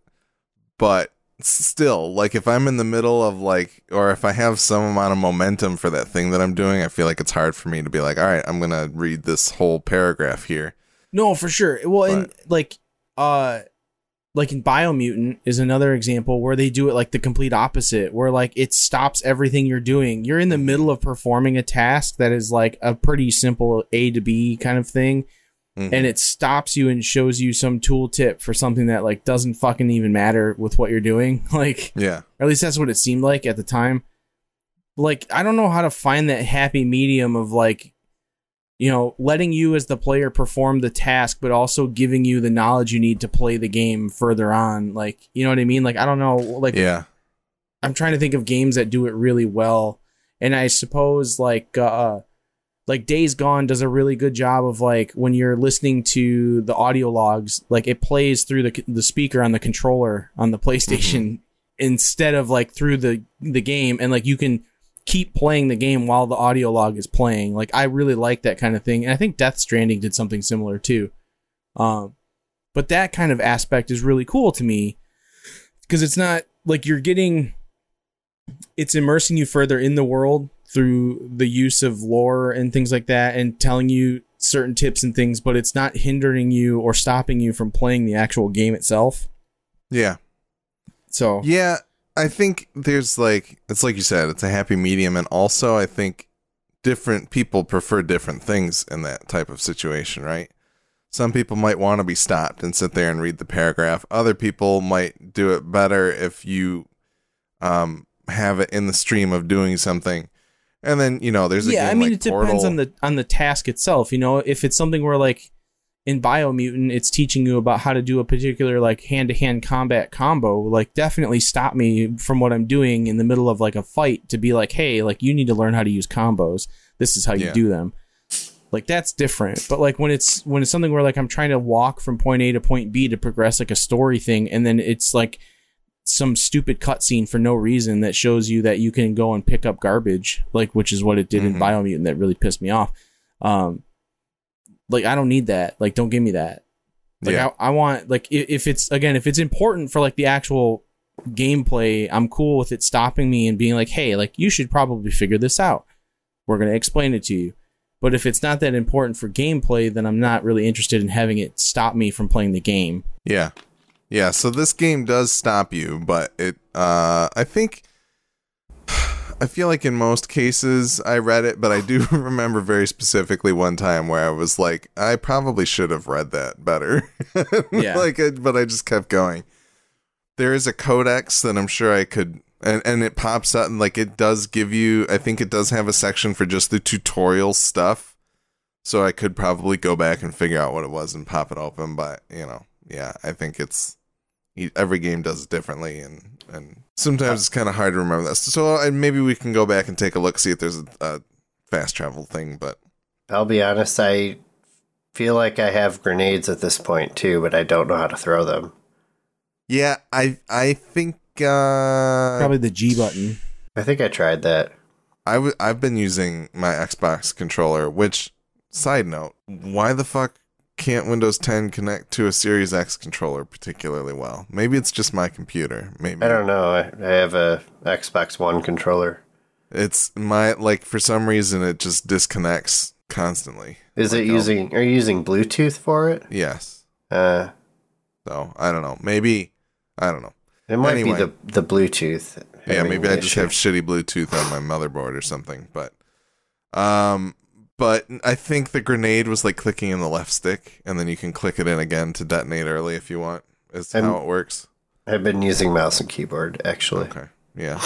But still, like if I'm in the middle of like, or if I have some amount of momentum for that thing that I'm doing, I feel like it's hard for me to be like, all right, I'm gonna read this whole paragraph here. No, for sure. Well, and But- like uh like in Biomutant is another example where they do it like the complete opposite, where like it stops everything you're doing. You're in the middle of performing a task that is like a pretty simple A to B kind of thing, Mhm. and it stops you and shows you some tooltip for something that like doesn't fucking even matter with what you're doing. (laughs) Like yeah, or at least that's what it seemed like at the time. Like, I don't know how to find that happy medium of like, you know, letting you as the player perform the task, but also giving you the knowledge you need to play the game further on. Like, you know what I mean? Like, I don't know. Like, yeah, I'm trying to think of games that do it really well. And I suppose like, uh, like Days Gone does a really good job of like when you're listening to the audio logs, like it plays through the the speaker on the controller on the PlayStation (laughs) instead of like through the the game, and like you can keep playing the game while the audio log is playing. Like I really like that kind of thing, and I think Death Stranding did something similar too. Um, but that kind of aspect is really cool to me because it's not like you're getting it's immersing you further in the world through the use of lore and things like that and telling you certain tips and things but it's not hindering you or stopping you from playing the actual game itself yeah. so Yeah, I think there's like it's like you said, it's a happy medium, and also I think different people prefer different things in that type of situation, right? Some people might want to be stopped and sit there and read the paragraph. Other people might do it better if you um have it in the stream of doing something. And then, you know, there's a yeah i mean like it depends on the on the task itself you know? If it's something where like in biomutant it's teaching you about how to do a particular like hand-to-hand combat combo like definitely stop me from what i'm doing in the middle of like a fight to be like hey like you need to learn how to use combos. This is how you Yeah. do them. Like that's different. But like when it's when it's something where like i'm trying to walk from point a to point b to progress like a story thing and then it's like some stupid cutscene for no reason that shows you that you can go and pick up garbage, like which is what it did in Mhm. Biomutant that really pissed me off. Um, like I don't need that. Like don't give me that. Like yeah. I, I want like if it's again if it's important for like the actual gameplay, I'm cool with it stopping me and being like, hey, like you should probably figure this out. We're gonna explain it to you. But if it's not that important for gameplay, then I'm not really interested in having it stop me from playing the game. Yeah. Yeah, so this game does stop you, but it uh I think I feel like in most cases I read it, but I do (laughs) remember very specifically one time where I was like, I probably should have read that better. (laughs) Yeah. like it, but I just kept going. There is a codex that I'm sure I could and and it pops up and like it does give you I think it does have a section for just the tutorial stuff. So I could probably go back and figure out what it was and pop it open, but you know, yeah, I think it's every game does it differently, and and sometimes it's kind of hard to remember that. So uh, maybe we can go back and take a look, see if there's a, a fast travel thing. But I'll be honest, I feel like I have grenades at this point too, but I don't know how to throw them. yeah, I I think uh, Probably the G button. I think I tried that. I w- I've been using my Xbox controller. Which side note, why the fuck can't Windows 10 connect to a Series X controller particularly well? Maybe it's just my computer. Maybe I don't know. I, I have a Xbox One controller. It's my like for some reason it just disconnects constantly. Is Like, it using? Are you using Bluetooth for it? Yes. Uh, So I don't know. Maybe I don't know. it might Anyway. be the the Bluetooth. Yeah, maybe I just issue. have shitty Bluetooth on my motherboard or something. But um but I think the grenade was like clicking in the left stick and then you can click it in again to detonate early if you want. Is And- how it works. I've been using mouse and keyboard actually. Okay. Yeah.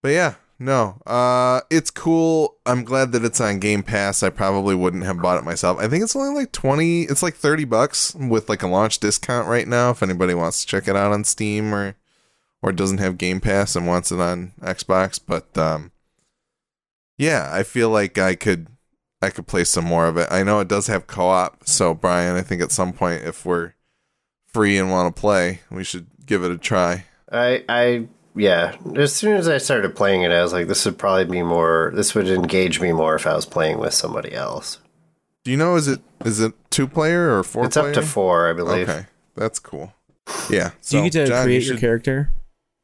But yeah, no. Uh, it's cool. I'm glad that it's on Game Pass. I probably wouldn't have bought it myself. I think it's only like twenty. It's like thirty bucks with like a launch discount right now. If anybody wants to check it out on Steam or or doesn't have Game Pass and wants it on Xbox, but um, yeah, I feel like I could I could play some more of it. I know it does have co-op, so Brian, I think at some point if we're free and want to play, we should give it a try. I I yeah. As soon as I started playing it, I was like, this would probably be more. This would engage me more if I was playing with somebody else. Do you know is it is it two player or four? It's up to four, I believe. Okay, that's cool. Yeah. Do So you get to John, create you your character?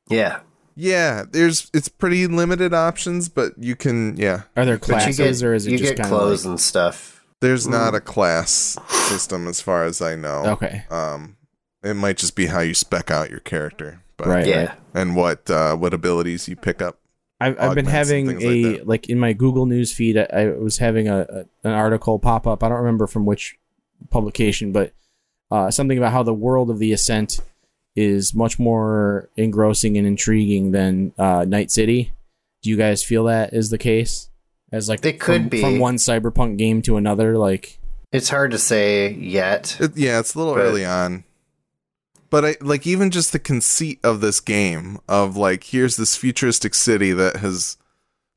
Yeah. Yeah, there's it's pretty limited options, but you can. Yeah, Are there classes get, or is it you just get kind of clothes and stuff. there's not a class system as far as I know. okay? Um, it might just be how you spec out your character, but Right. Yeah. and what uh, what abilities you pick up. I've, I've been having a like like, in my Google News feed. I, I was having a, a an article pop up. I don't remember from which publication, but uh, something about how the world of the Ascent is much more engrossing and intriguing than uh, Night City. Do you guys feel that is the case? As like They could from, be. from one cyberpunk game to another, like It's hard to say yet. It, yeah, it's a little But- early on. But I like even just the conceit of this game of like here's this futuristic city that has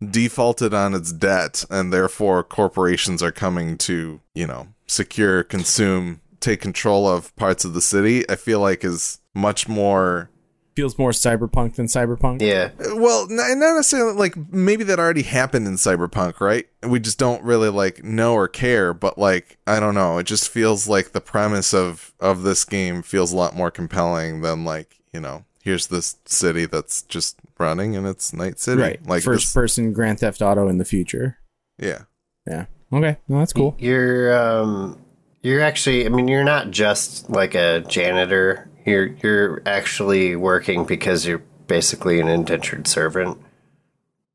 defaulted on its debt and therefore corporations are coming to, you know, secure, consume, take control of parts of the city. I feel like is much more feels more cyberpunk than cyberpunk. Yeah. well, n- not necessarily like maybe that already happened in Cyberpunk, right? We just don't really like know or care, but like I don't know, it just feels like the premise of of this game feels a lot more compelling than like, you know, here's this city that's just running and it's Night City. right. Like First this, person Grand Theft Auto in the future. yeah. Yeah. Okay. No, that's cool. You're um you're actually I mean you're not just like a janitor. You're you're actually working because you're basically an indentured servant.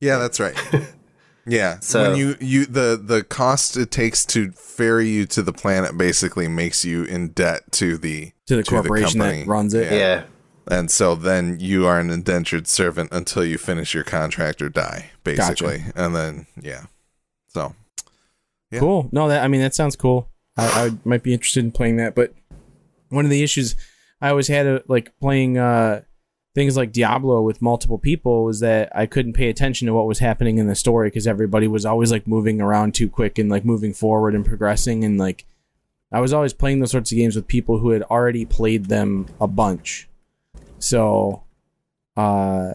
Yeah, that's right. (laughs) Yeah. So- when you you the the cost it takes to ferry you to the planet basically makes you in debt to the To the corporation that runs it. Yeah. And so then you are an indentured servant until you finish your contract or die, basically. And then yeah. So Yeah. Cool. No, that I mean that sounds cool. I, I might be interested in playing that, but one of the issues I always had uh, like playing uh, things like Diablo with multiple people was that I couldn't pay attention to what was happening in the story because everybody was always like moving around too quick and like moving forward and progressing and like I was always playing those sorts of games with people who had already played them a bunch. So, uh,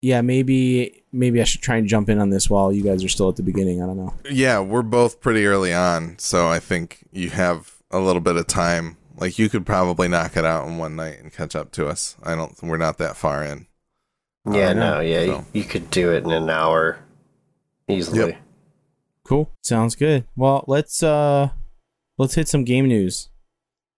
yeah, maybe maybe I should try and jump in on this while you guys are still at the beginning. I don't know. yeah, we're both pretty early on, so I think you have a little bit of time. Like you could probably knock it out in one night and catch up to us. I don't we're not that far in. Yeah, I know. no, yeah. So- You, you could do it in an hour easily. Yep. Cool. Sounds good. Well, let's uh let's hit some game news.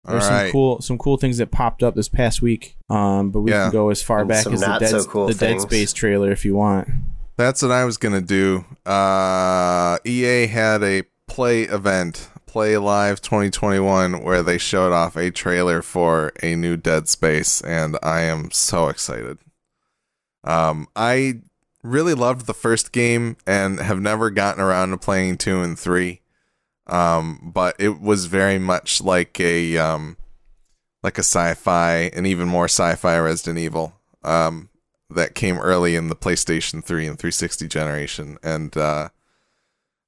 All There's some right. cool some cool things that popped up this past week. Um, but we Yeah. can go as far And back as the Dead, so cool the Dead. Space trailer if you want. That's what I was gonna do. Uh, EA had a play event, Play Live 2021, where they showed off a trailer for a new Dead Space, and I am so excited. Um, I really loved the first game and have never gotten around to playing two and three. Um, but it was very much like a um, like a sci-fi and even more sci-fi Resident Evil. Um, that came early in the PlayStation 3 and 360 generation, and uh,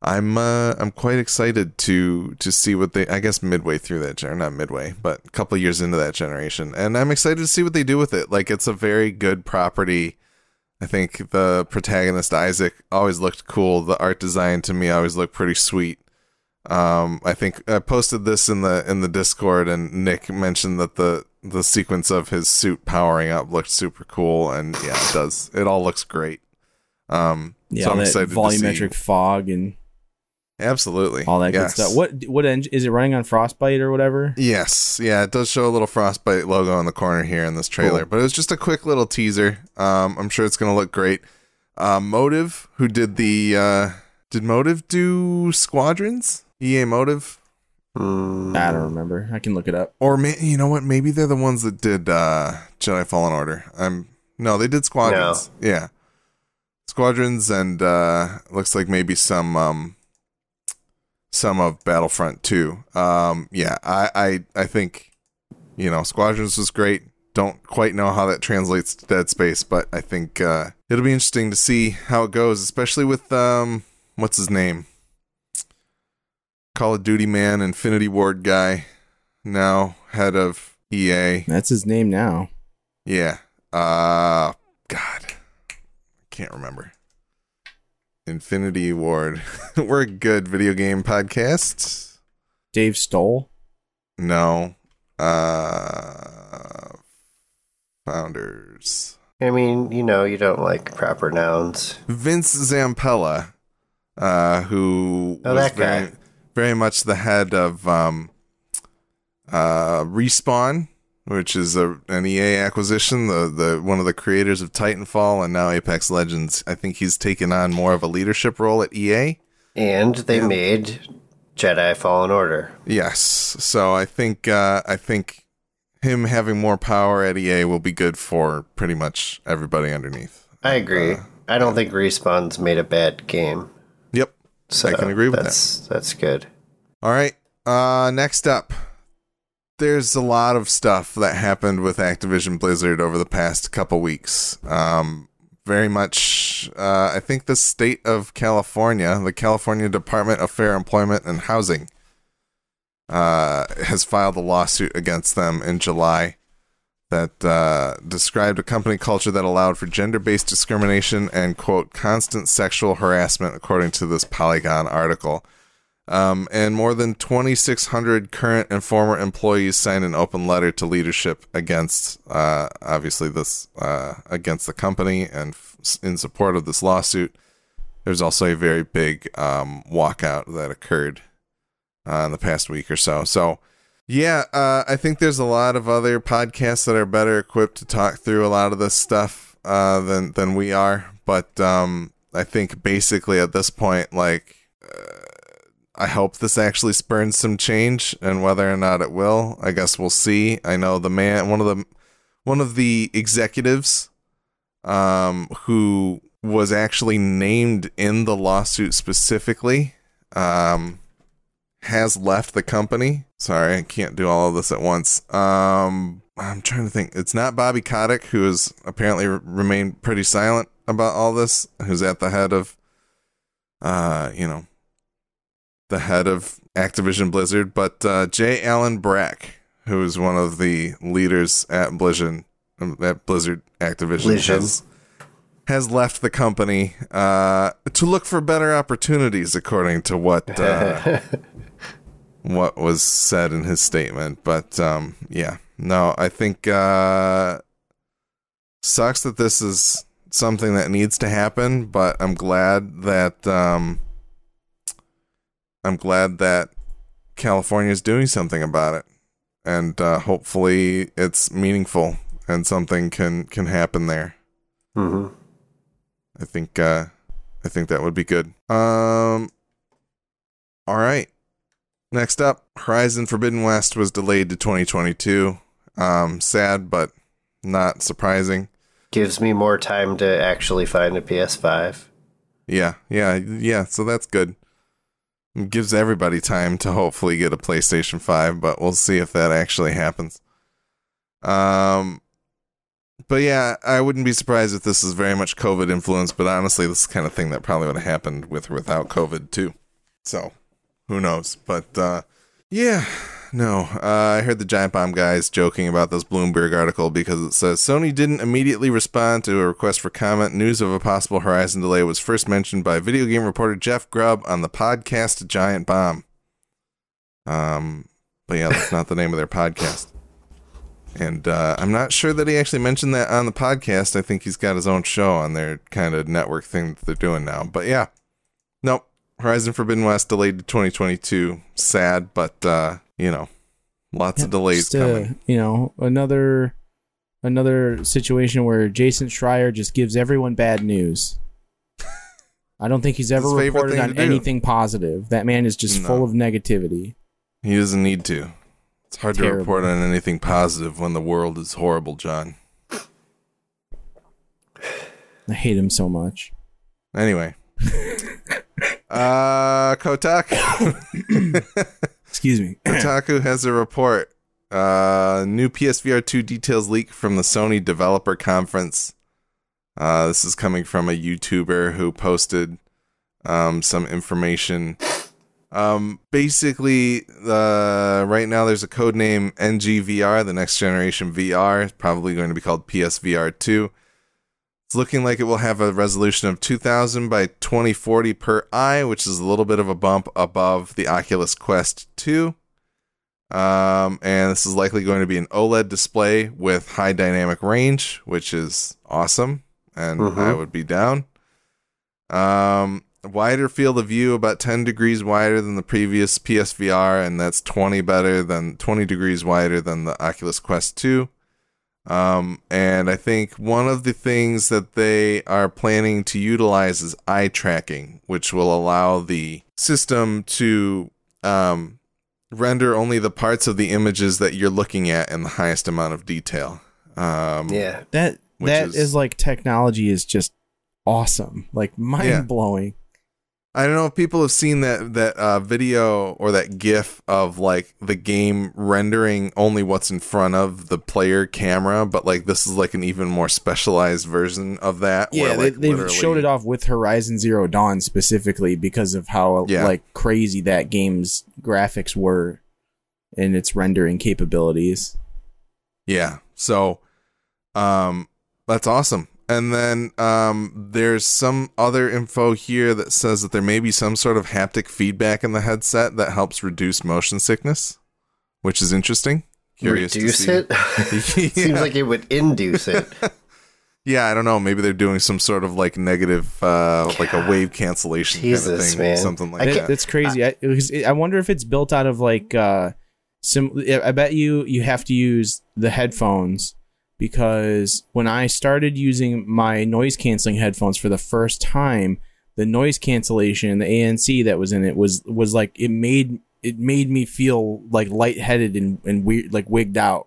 I'm uh, I'm quite excited to to see what they. I guess midway through that, gen- or not midway, but a couple years into that generation, and I'm excited to see what they do with it. Like it's a very good property. I think the protagonist Isaac always looked cool. The art design to me always looked pretty sweet. Um, I think I posted this in the in the Discord, and Nick mentioned that the the sequence of his suit powering up looked super cool, and yeah, it does. It all looks great. Um, Yeah, so I'm excited volumetric to see. fog and Absolutely, all that Yes. good stuff. What what engine is it running on Frostbite or whatever? Yes, yeah, it does show a little frostbite logo in the corner here in this trailer, Cool. but it was just a quick little teaser. Um, I'm sure it's gonna look great. Uh, Motive, who did the uh, did Motive do Squadrons? EA Motive, Mm, I don't remember. I can look it up. or may, you know what? Maybe they're the ones that did uh, Jedi Fallen Order. I'm no, they did Squadrons. Yeah, Squadrons and uh, looks like maybe some um, some of Battlefront 2. Um, yeah, I, I I think you know Squadrons was great. Don't quite know how that translates to Dead Space, but I think uh, it'll be interesting to see how it goes, especially with um, what's his name, Call of Duty man, Infinity Ward guy, now head of EA. That's his name now. Yeah. Uh God. I can't remember. Infinity Ward. (laughs) We're a good video game podcast. Dave Stoll. No. Uh founders. I mean, you know, you don't like proper nouns. Vince Zampella, uh, who Oh, was that guy. very, very much the head of um, uh, Respawn, which is a, an EA acquisition. The the one of the creators of Titanfall and now Apex Legends. I think he's taken on more of a leadership role at EA. And they made Jedi Fallen Order. Yes, so I think uh, I think him having more power at EA will be good for pretty much everybody underneath. I agree. I don't think Respawn's made a bad game. Yep. So I can agree with that's, That's good. All right. Uh next up. There's a lot of stuff that happened with Activision Blizzard over the past couple weeks. Um very much uh I think the state of California, the California Department of Fair Employment and Housing uh has filed a lawsuit against them in July that uh, described a company culture that allowed for gender-based discrimination and quote constant sexual harassment according to this Polygon article. Um, and more than 2,600 current and former employees signed an open letter to leadership against, uh, obviously, this uh, against the company and f- in support of this lawsuit. There's also a very big um, walkout that occurred uh, in the past week or so. So, yeah, uh, I think there's a lot of other podcasts that are better equipped to talk through a lot of this stuff uh, than than we are. But um, I think basically at this point, like I hope this actually spurns some change, and whether or not it will, I guess we'll see. I know the man, one of the one of the executives, um, who was actually named in the lawsuit specifically, um, has left the company. Sorry, I can't do all of this at once. Um, I'm trying to think. It's not Bobby Kotick, who has apparently re- remained pretty silent about all this. Who's at the head of, uh, you know, the head of Activision Blizzard, but uh, J. Allen Brack, who is one of the leaders at Blizzard, um, at Blizzard Activision, Blizzard. has, has left the company uh, to look for better opportunities, according to what uh, (laughs) what was said in his statement. But um, yeah, no, I think uh, sucks that this is something that needs to happen, but I'm glad that. Um, I'm glad that California is doing something about it, and uh, hopefully it's meaningful and something can can happen there. hmm I think uh, I think that would be good. Um, all right. Next up, Horizon Forbidden West was delayed to 2022. Um, sad, but not surprising. Gives me more time to actually find a PS5. Yeah, yeah, yeah. So that's good. Gives everybody time to hopefully get a PlayStation 5, but we'll see if that actually happens. Um, but yeah, I wouldn't be surprised if this is very much COVID influenced, but honestly, this is kind of thing that probably would have happened with or without COVID too. So, who knows? But uh, yeah, no. Uh, I heard the Giant Bomb guys joking about this Bloomberg article because it says Sony didn't immediately respond to a request for comment. News of a possible Horizon delay was first mentioned by video game reporter Jeff Grubb on the podcast Giant Bomb. Um, but yeah, that's not the name of their podcast. And uh, I'm not sure that he actually mentioned that on the podcast. I think he's got his own show on their kind of network thing that they're doing now. But yeah, nope. Horizon Forbidden West delayed to 2022. Sad, but uh, you know, lots of delays Just, uh, coming. you know, another another situation where Jason Schreier just gives everyone bad news. I don't think he's ever reported on anything positive. That man is just No. full of negativity. He doesn't need to. It's hard to report on anything positive when the world is horrible, John. I hate him so much. Anyway. (laughs) uh Kotaku (coughs) Excuse me. (coughs) Kotaku has a report. Uh new PSVR 2 details leak from the Sony developer conference. Uh this is coming from a YouTuber who posted um some information. Um basically uh right now there's a code name NGVR, the next generation VR, It's probably going to be called PSVR 2. It's looking like it will have a resolution of 2000 by 2040 per eye, which is a little bit of a bump above the Oculus Quest 2. Um, and this is likely going to be an OLED display with high dynamic range, which is awesome, and Mhm. I would be down. Um, wider field of view, about 10 degrees wider than the previous PSVR, and that's 20 better than 20 degrees wider than the Oculus Quest 2. Um, and I think one of the things that they are planning to utilize is eye tracking, which will allow the system to um, render only the parts of the images that you're looking at in the highest amount of detail. Um, Yeah. That that is- is, like technology is just awesome, like mind blowing. I don't know if people have seen that that uh, video or that GIF of like the game rendering only what's in front of the player camera, but like this is like an even more specialized version of that. Yeah, where, they, like, they've literally- showed it off with Horizon Zero Dawn specifically because of how Yeah. like crazy that game's graphics were and its rendering capabilities. Yeah. So um that's awesome. And then um there's some other info here that says that there may be some sort of haptic feedback in the headset that helps reduce motion sickness, which is interesting. Curious Reduce to see. it? (laughs) (laughs) Seems like it would induce it. (laughs) Yeah, I don't know. Maybe they're doing some sort of like negative, uh, like a wave cancellation kind of thing, man. something like I That- can't- that's crazy. I, it was- I wonder if it's built out of like uh sim I bet you you have to use the headphones because when I started using my noise canceling headphones for the first time, the noise cancellation, the ANC that was in it was was like it made it made me feel like lightheaded and, and weird like wigged out.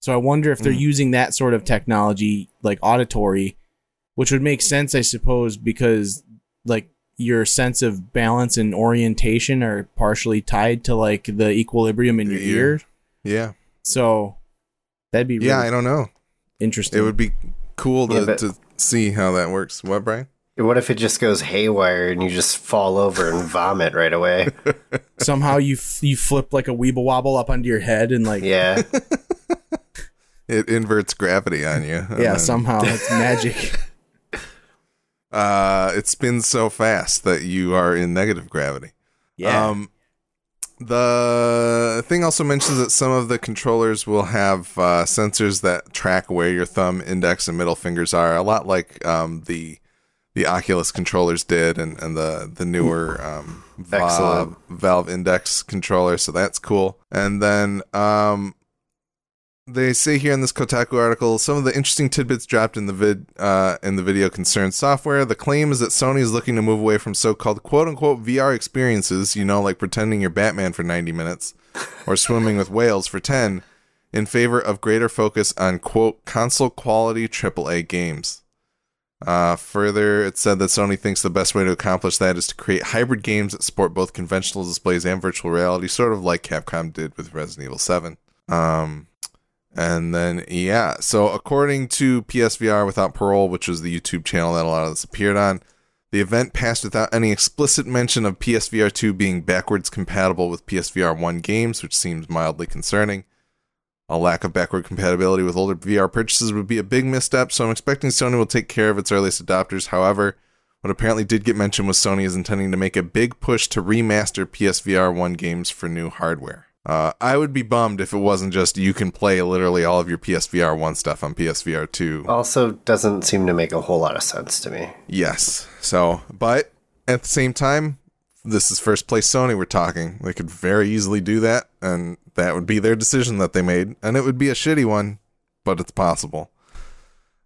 So I wonder if they're Mm. using that sort of technology like auditory, which would make sense I suppose because like your sense of balance and orientation are partially tied to like the equilibrium in your ear. ear. Yeah, So that'd be really yeah. I don't know. interesting. It would be cool to, Yeah, but- to see how that works. What, Brian? What if it just goes haywire and you just fall over and vomit right away? (laughs) Somehow you f- you flip like a weeble wobble up onto your head and like yeah, Yeah. (laughs) It inverts gravity on you. yeah, then, somehow it's (laughs) magic. uh, it spins so fast that you are in negative gravity. Yeah. Um, the thing also mentions that some of the controllers will have uh, sensors that track where your thumb, index, and middle fingers are. A lot like um, the the Oculus controllers did, and, and the the newer um, Valve, Valve Index controller. So that's cool. And then um, they say here in this Kotaku article, some of the interesting tidbits dropped in the vid uh, in the video concern software. The claim is that Sony is looking to move away from so-called "quote unquote" VR experiences, you know, like pretending you're Batman for 90 minutes or swimming with whales for 10, in favor of greater focus on quote console quality AAA games. Uh, further, it said that Sony thinks the best way to accomplish that is to create hybrid games that support both conventional displays and virtual reality, sort of like Capcom did with Resident Evil 7. Um, and then, yeah, so according to PSVR Without Parole, which was the YouTube channel that a lot of this appeared on, the event passed without any explicit mention of PSVR 2 being backwards compatible with PSVR 1 games, which seems mildly concerning. A lack of backward compatibility with older VR purchases would be a big misstep, so I'm expecting Sony will take care of its earliest adopters. However, what apparently did get mentioned was Sony is intending to make a big push to remaster PSVR 1 games for new hardware. Uh, I would be bummed if it wasn't just you can play literally all of your PSVR 1 stuff on PSVR 2. Also, doesn't seem to make a whole lot of sense to me. Yes. So, but at the same time, this is first place Sony we're talking. They could very easily do that, and that would be their decision that they made, and it would be a shitty one, but it's possible.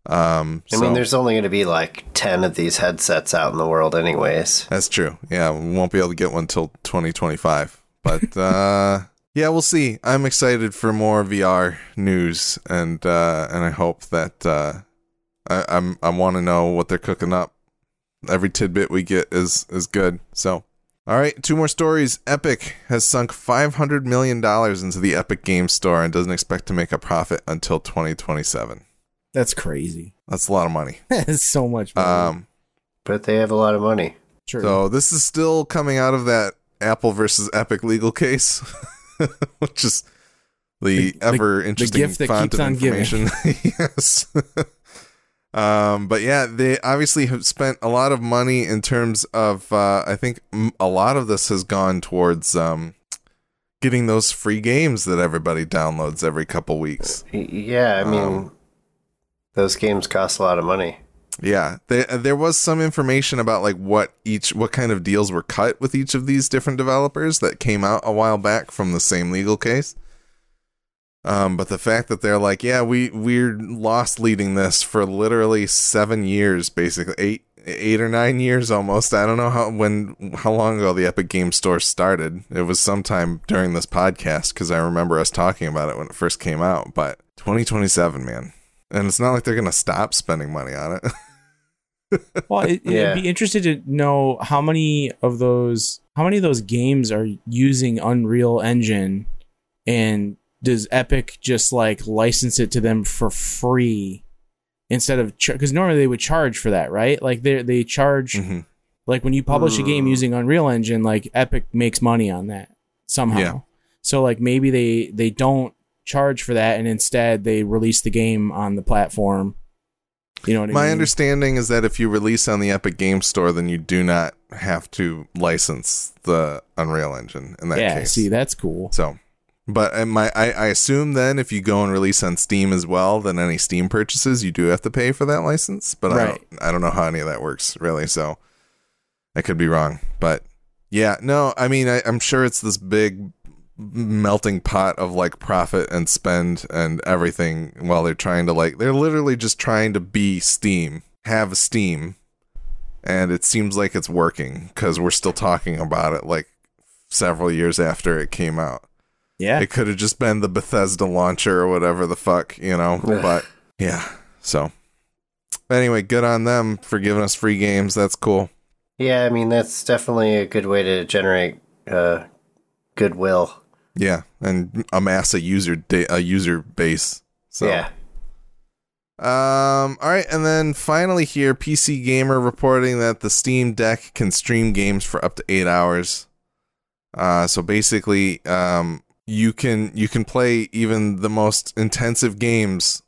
Um, I so- mean, there's only going to be like 10 of these headsets out in the world, anyways. That's true. Yeah, we won't be able to get one till 2025. But (laughs) uh yeah, we'll see. I'm excited for more VR news and uh and I hope that uh I I'm I want to know what they're cooking up every tidbit we get is is good. So, all right, two more stories. Epic has sunk five hundred million dollars into the Epic Game Store and doesn't expect to make a profit until twenty twenty seven. That's crazy. That's a lot of money. (laughs) That's so much money. Um, But they have a lot of money. True. so this is still coming out of that Apple versus Epic legal case, (laughs) (laughs) which is the, The- the- ever interesting gift that font keeps of on giving. information. (laughs) (laughs) yes. um, but yeah, they obviously have spent a lot of money in terms of. Uh, I think m- a lot of this has gone towards um, getting those free games that everybody downloads every couple weeks. Yeah, I mean, Um, those games cost a lot of money. Yeah, there there was some information about like what each what kind of deals were cut with each of these different developers that came out a while back from the same legal case. Um, but the fact that they're like, yeah, we we're lost leading this for literally seven years, basically eight eight or nine years almost. I don't know how when how long ago the Epic Game Store started. It was sometime during this podcast because I remember us talking about it when it first came out. But 2027, man, and it's not like they're gonna stop spending money on it. (laughs) well, it, (laughs) Yeah. I'd be interested to know how many of those how many of those games are using Unreal Engine, and does Epic just like license it to them for free instead of because normally they would charge for that, right? Like they they charge Mhm. like when you publish a game Mm. using Unreal Engine, like Epic makes money on that somehow. Yeah. So like maybe they they don't charge for that, and instead they release the game on the platform. You know what I My mean? understanding is that if you release on the Epic Game Store, then you do not have to license the Unreal Engine in that yeah, case. see, that's cool. So, but uh, my I, I assume then if you go and release on Steam as well, then any Steam purchases you do have to pay for that license. But I don't I don't know how any of that works really. So I could be wrong, but yeah, no, I mean I, I'm sure it's this big melting pot of like profit and spend and everything while they're trying to like they're literally just trying to be Steam, have Steam, and it seems like it's working because we're still talking about it like several years after it came out. Yeah. It could have just been the Bethesda launcher or whatever the fuck, you know. But yeah, so anyway, good on them for giving us free games. That's cool. Yeah, I mean, that's definitely a good way to generate uh, goodwill. Yeah, and amass a user da- a user base. So Yeah. Um. All right, and then finally here, PC Gamer reporting that the Steam Deck can stream games for up to eight hours. Uh, so basically, um, you can you can play even the most intensive games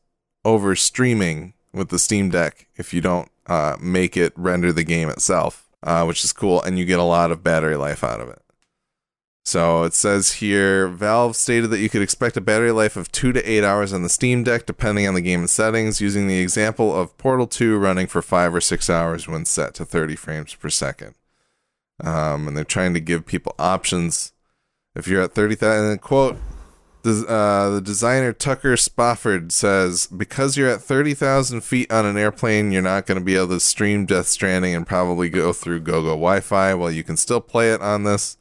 over streaming with the Steam Deck if you don't uh, make it render the game itself, uh, which is cool, and you get a lot of battery life out of it. So it says here Valve stated that you could expect a battery life of 2 to 8 hours on the Steam Deck, depending on the game and settings, using the example of Portal 2 running for 5 or 6 hours when set to 30 frames per second. Um, and they're trying to give people options. If you're at 30,000, quote, uh, the designer Tucker Spofford says, because you're at 30,000 feet on an airplane, you're not going to be able to stream Death Stranding and probably go through GoGo Wi Fi. While you can still play it on this,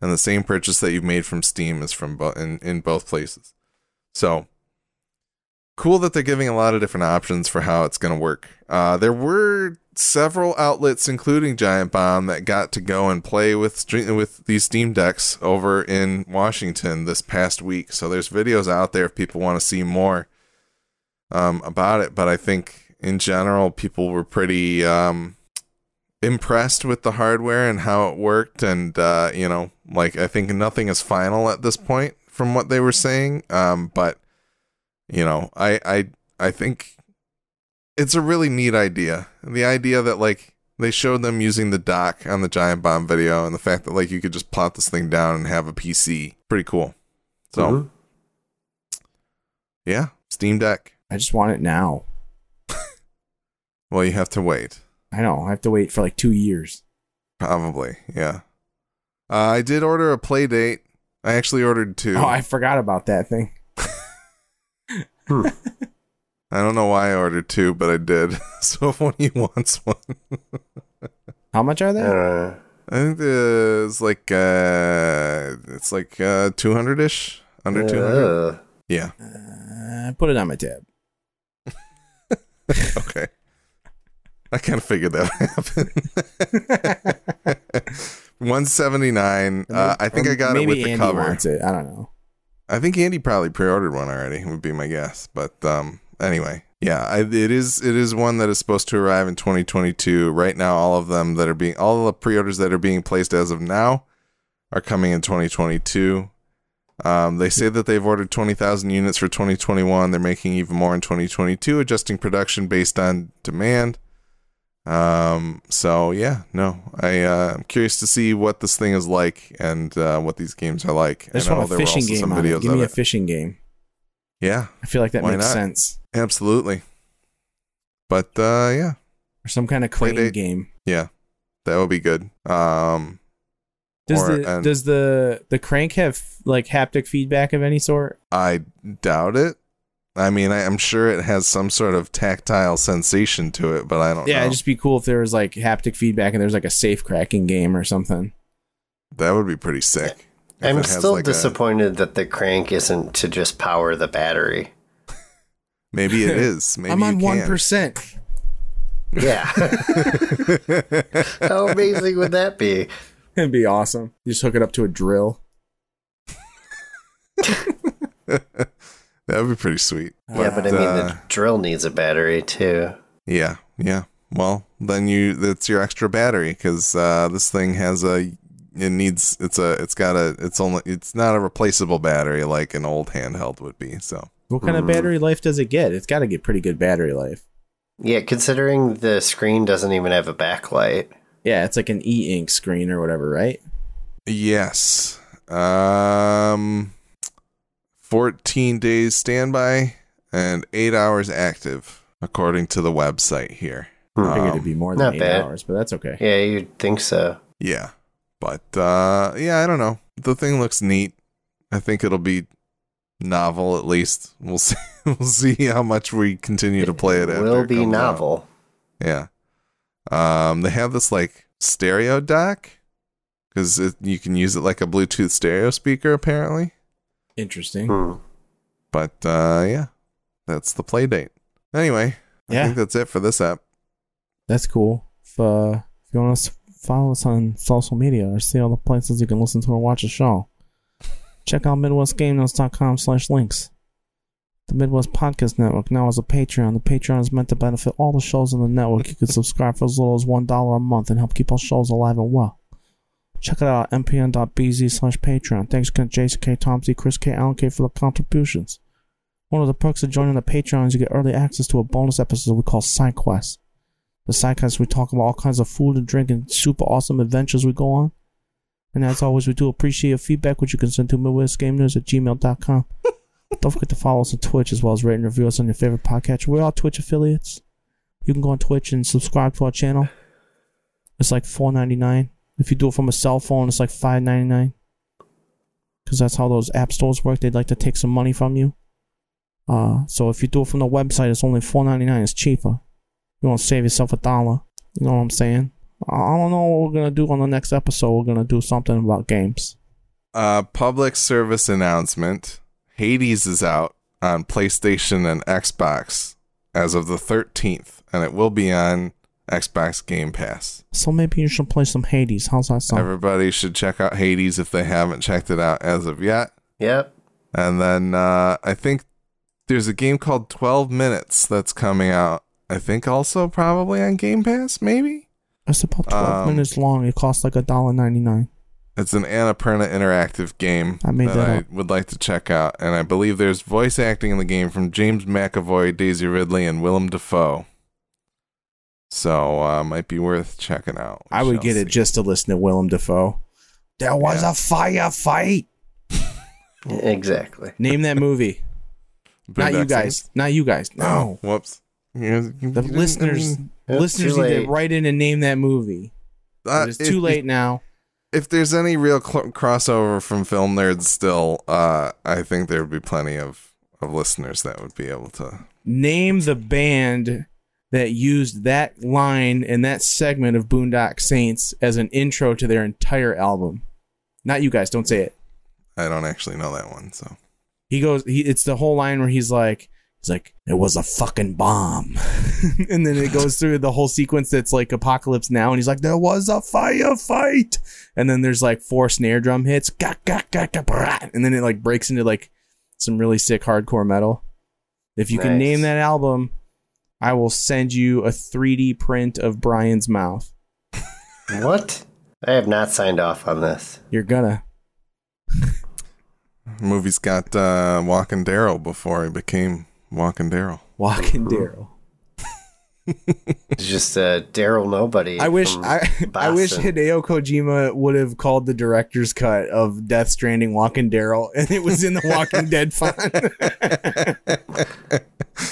and the same purchase that you've made from Steam is from bo- in, in both places. So cool that they're giving a lot of different options for how it's going to work. Uh, there were several outlets, including Giant Bomb, that got to go and play with with these Steam decks over in Washington this past week. So there's videos out there if people want to see more um, about it. But I think in general, people were pretty um, impressed with the hardware and how it worked. And uh, you know, like I think nothing is final at this point from what they were saying. Um, but you know, I I I think it's a really neat idea. The idea that like they showed them using the dock on the Giant Bomb video, and the fact that like you could just plot this thing down and have a PC, pretty cool. So Mhm. yeah, Steam Deck. I just want it now. (laughs) Well, you have to wait. I know. I have to wait for like two years. Probably, yeah. Uh, I did order a Playdate. I actually ordered two. Oh, I forgot about that thing. I don't know why I ordered two, but I did. (laughs) so if one of you wants one, How much are I they? don't. I think it's like uh, it's like uh, two hundred ish, under two hundred. Ugh. Yeah. Uh, put it on my tab. (laughs) Okay. I kind of figured that would happen. (laughs) 179. Uh, I think Or I got it with the Andy cover. wants it. I don't know. I think Andy probably pre-ordered one already. Would be my guess. But um, anyway, yeah, I, it is. It is one that is supposed to arrive in 2022. Right now, all of them that are being, all the pre-orders that are being placed as of now, are coming in 2022. Um, they say that they've ordered 20,000 units for 2021. They're making even more in 2022, adjusting production based on demand. Um, so yeah, no, I uh, I'm curious to see what this thing is like and uh, what these games are like. I just want a fishing game some on videos Give me a it. fishing game. Yeah, I feel like that makes not? sense. absolutely. But uh, yeah, Or some kind of crane Playdate. game. yeah, that would be good. Um, Does Or- the and- does the the crank have like haptic feedback of any sort? I doubt it. I mean, I, I'm sure it has some sort of tactile sensation to it, but I don't Yeah, know. it'd just be cool if there was like haptic feedback and there's like a safe cracking game or something. that would be pretty sick. I'm still like a- disappointed that the crank isn't to just power the battery. (laughs) maybe it (laughs) is. Maybe I'm on one Yeah. (laughs) How amazing would that be? It'd be awesome. You just hook it up to a drill. That would be pretty sweet. Yeah, but I mean, uh, the drill needs a battery too. Yeah, yeah. Well, then you that's your extra battery because uh, this thing has a it needs it's a it's got a it's only it's not a replaceable battery like an old handheld would be. So What kind of Hmm. battery life does it get? It's got to get pretty good battery life. Yeah, considering the screen doesn't even have a backlight. Yeah, it's like an e-ink screen or whatever, right? yes, um, fourteen days standby and eight hours active according to the website here. I figured Um, it'd be more than not eight bad. hours, but that's okay. Yeah, you'd think so. Yeah. But uh yeah, I don't know. The thing looks neat. I think it'll be novel at least. We'll (laughs) see we'll see how much we continue to play it it will it be comes out. novel. Yeah. Um they have this like stereo dock cuz you can use it like a Bluetooth stereo speaker apparently. Interesting. Hmm. But uh yeah. That's the Playdate. Anyway, I Yeah. think that's it for this app. That's cool. If, uh, if you want to follow us on social media or see all the places you can listen to or watch the show, check out MidwestGameNerds.com slash links. The Midwest Podcast Network now has a Patreon. The Patreon is meant to benefit all the shows on the network. You can subscribe for as little as $1 a month and help keep our shows alive and well. Check it out mpn.bz slash Patreon. Thanks again, Jason K. C. Chris K. Alan K. for the contributions. One of the perks of joining the Patreon is you get early access to a bonus episode we call Side Quest. The sidecast we talk about all kinds of food and drink and super awesome adventures we go on. And as always, we do appreciate your feedback, which you can send to MidwestGameNerds at gmail.com. (laughs) Don't forget to follow us on Twitch as well as rate and review us on your favorite podcast. We're all Twitch affiliates. You can go on Twitch and subscribe to our channel. It's like four ninety nine. If you do it from a cell phone, it's like five ninety nine. Because that's how those app stores work. They'd like to take some money from you. Uh, so if you do it from the website, it's only four ninety nine. It's cheaper. You want to save yourself a dollar. You know what I'm saying? I don't know what we're gonna do on the next episode. We're gonna do something about games. Uh, public service announcement: Hades is out on PlayStation and Xbox as of the 13th, and it will be on Xbox Game Pass. So maybe you should play some Hades. How's that sound? Everybody should check out Hades if they haven't checked it out as of yet. Yep. And then uh, I think there's a game called 12 Minutes that's coming out. I think also probably on Game Pass, maybe. It's about twelve Um, minutes long. It costs like a dollar ninety nine. It's an Annapurna interactive game I made that I up. would like to check out, and I believe there's voice acting in the game from James McAvoy, Daisy Ridley, and Willem Dafoe. So uh, might be worth checking out. We I would shall get it just to listen to Willem Dafoe. There was Yeah. a firefight. (laughs) Exactly. Name that movie. Not you guys. Saints? Not you guys. No. Oh, whoops. The listeners Yep, listeners too need to write in and name that movie. Uh, it's if- too late now. If there's any real cl- crossover from film nerds, still, uh, I think there would be plenty of, of listeners that would be able to. Name the band that used that line and that segment of Boondock Saints as an intro to their entire album. Not you guys. Don't say it. I don't actually know that one, so He goes. He. It's the whole line where he's like, He's like, it was a fucking bomb. (laughs) and then it goes (laughs) through the whole sequence that's like Apocalypse Now. And he's like, there was a firefight. And then there's like four snare drum hits. And then it like breaks into like some really sick hardcore metal. If you can name that album, I will send you a 3D print of Brian's mouth. What? I have not signed off on this. You're gonna. (laughs) Movie's got uh, Walking Daryl before he became Walking Daryl. Walking Daryl. (laughs) It's just uh, Daryl Nobody. I wish I, I wish Hideo Kojima would have called the director's cut of Death Stranding Walking Daryl and it was in the Walking Dead font.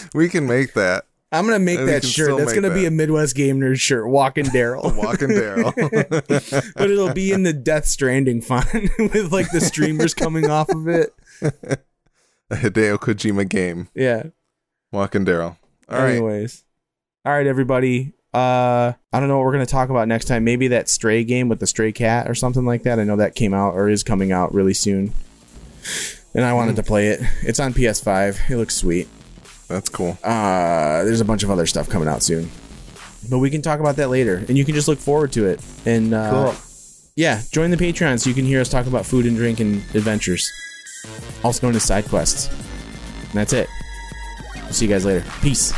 (laughs) We can make that. I'm gonna make that shirt. That's gonna be a Midwest Game Nerd shirt, Walking Daryl. (laughs) Walking Daryl. (laughs) but it'll be in the Death Stranding font (laughs) with like the streamers coming off of it. a Hideo Kojima game. Yeah. Walking Daryl. All right. Anyways. All right, everybody. Uh I don't know what we're gonna talk about next time. Maybe that stray game with the stray cat or something like that. I know that came out or is coming out really soon. And I wanted to play it. It's on PS5. It looks sweet. That's cool. Uh there's a bunch of other stuff coming out soon. But we can talk about that later. And you can just look forward to it. And uh Cool. yeah, join the Patreon so you can hear us talk about food and drink and adventures. Also known as side quests. And that's it. We'll see you guys later. Peace.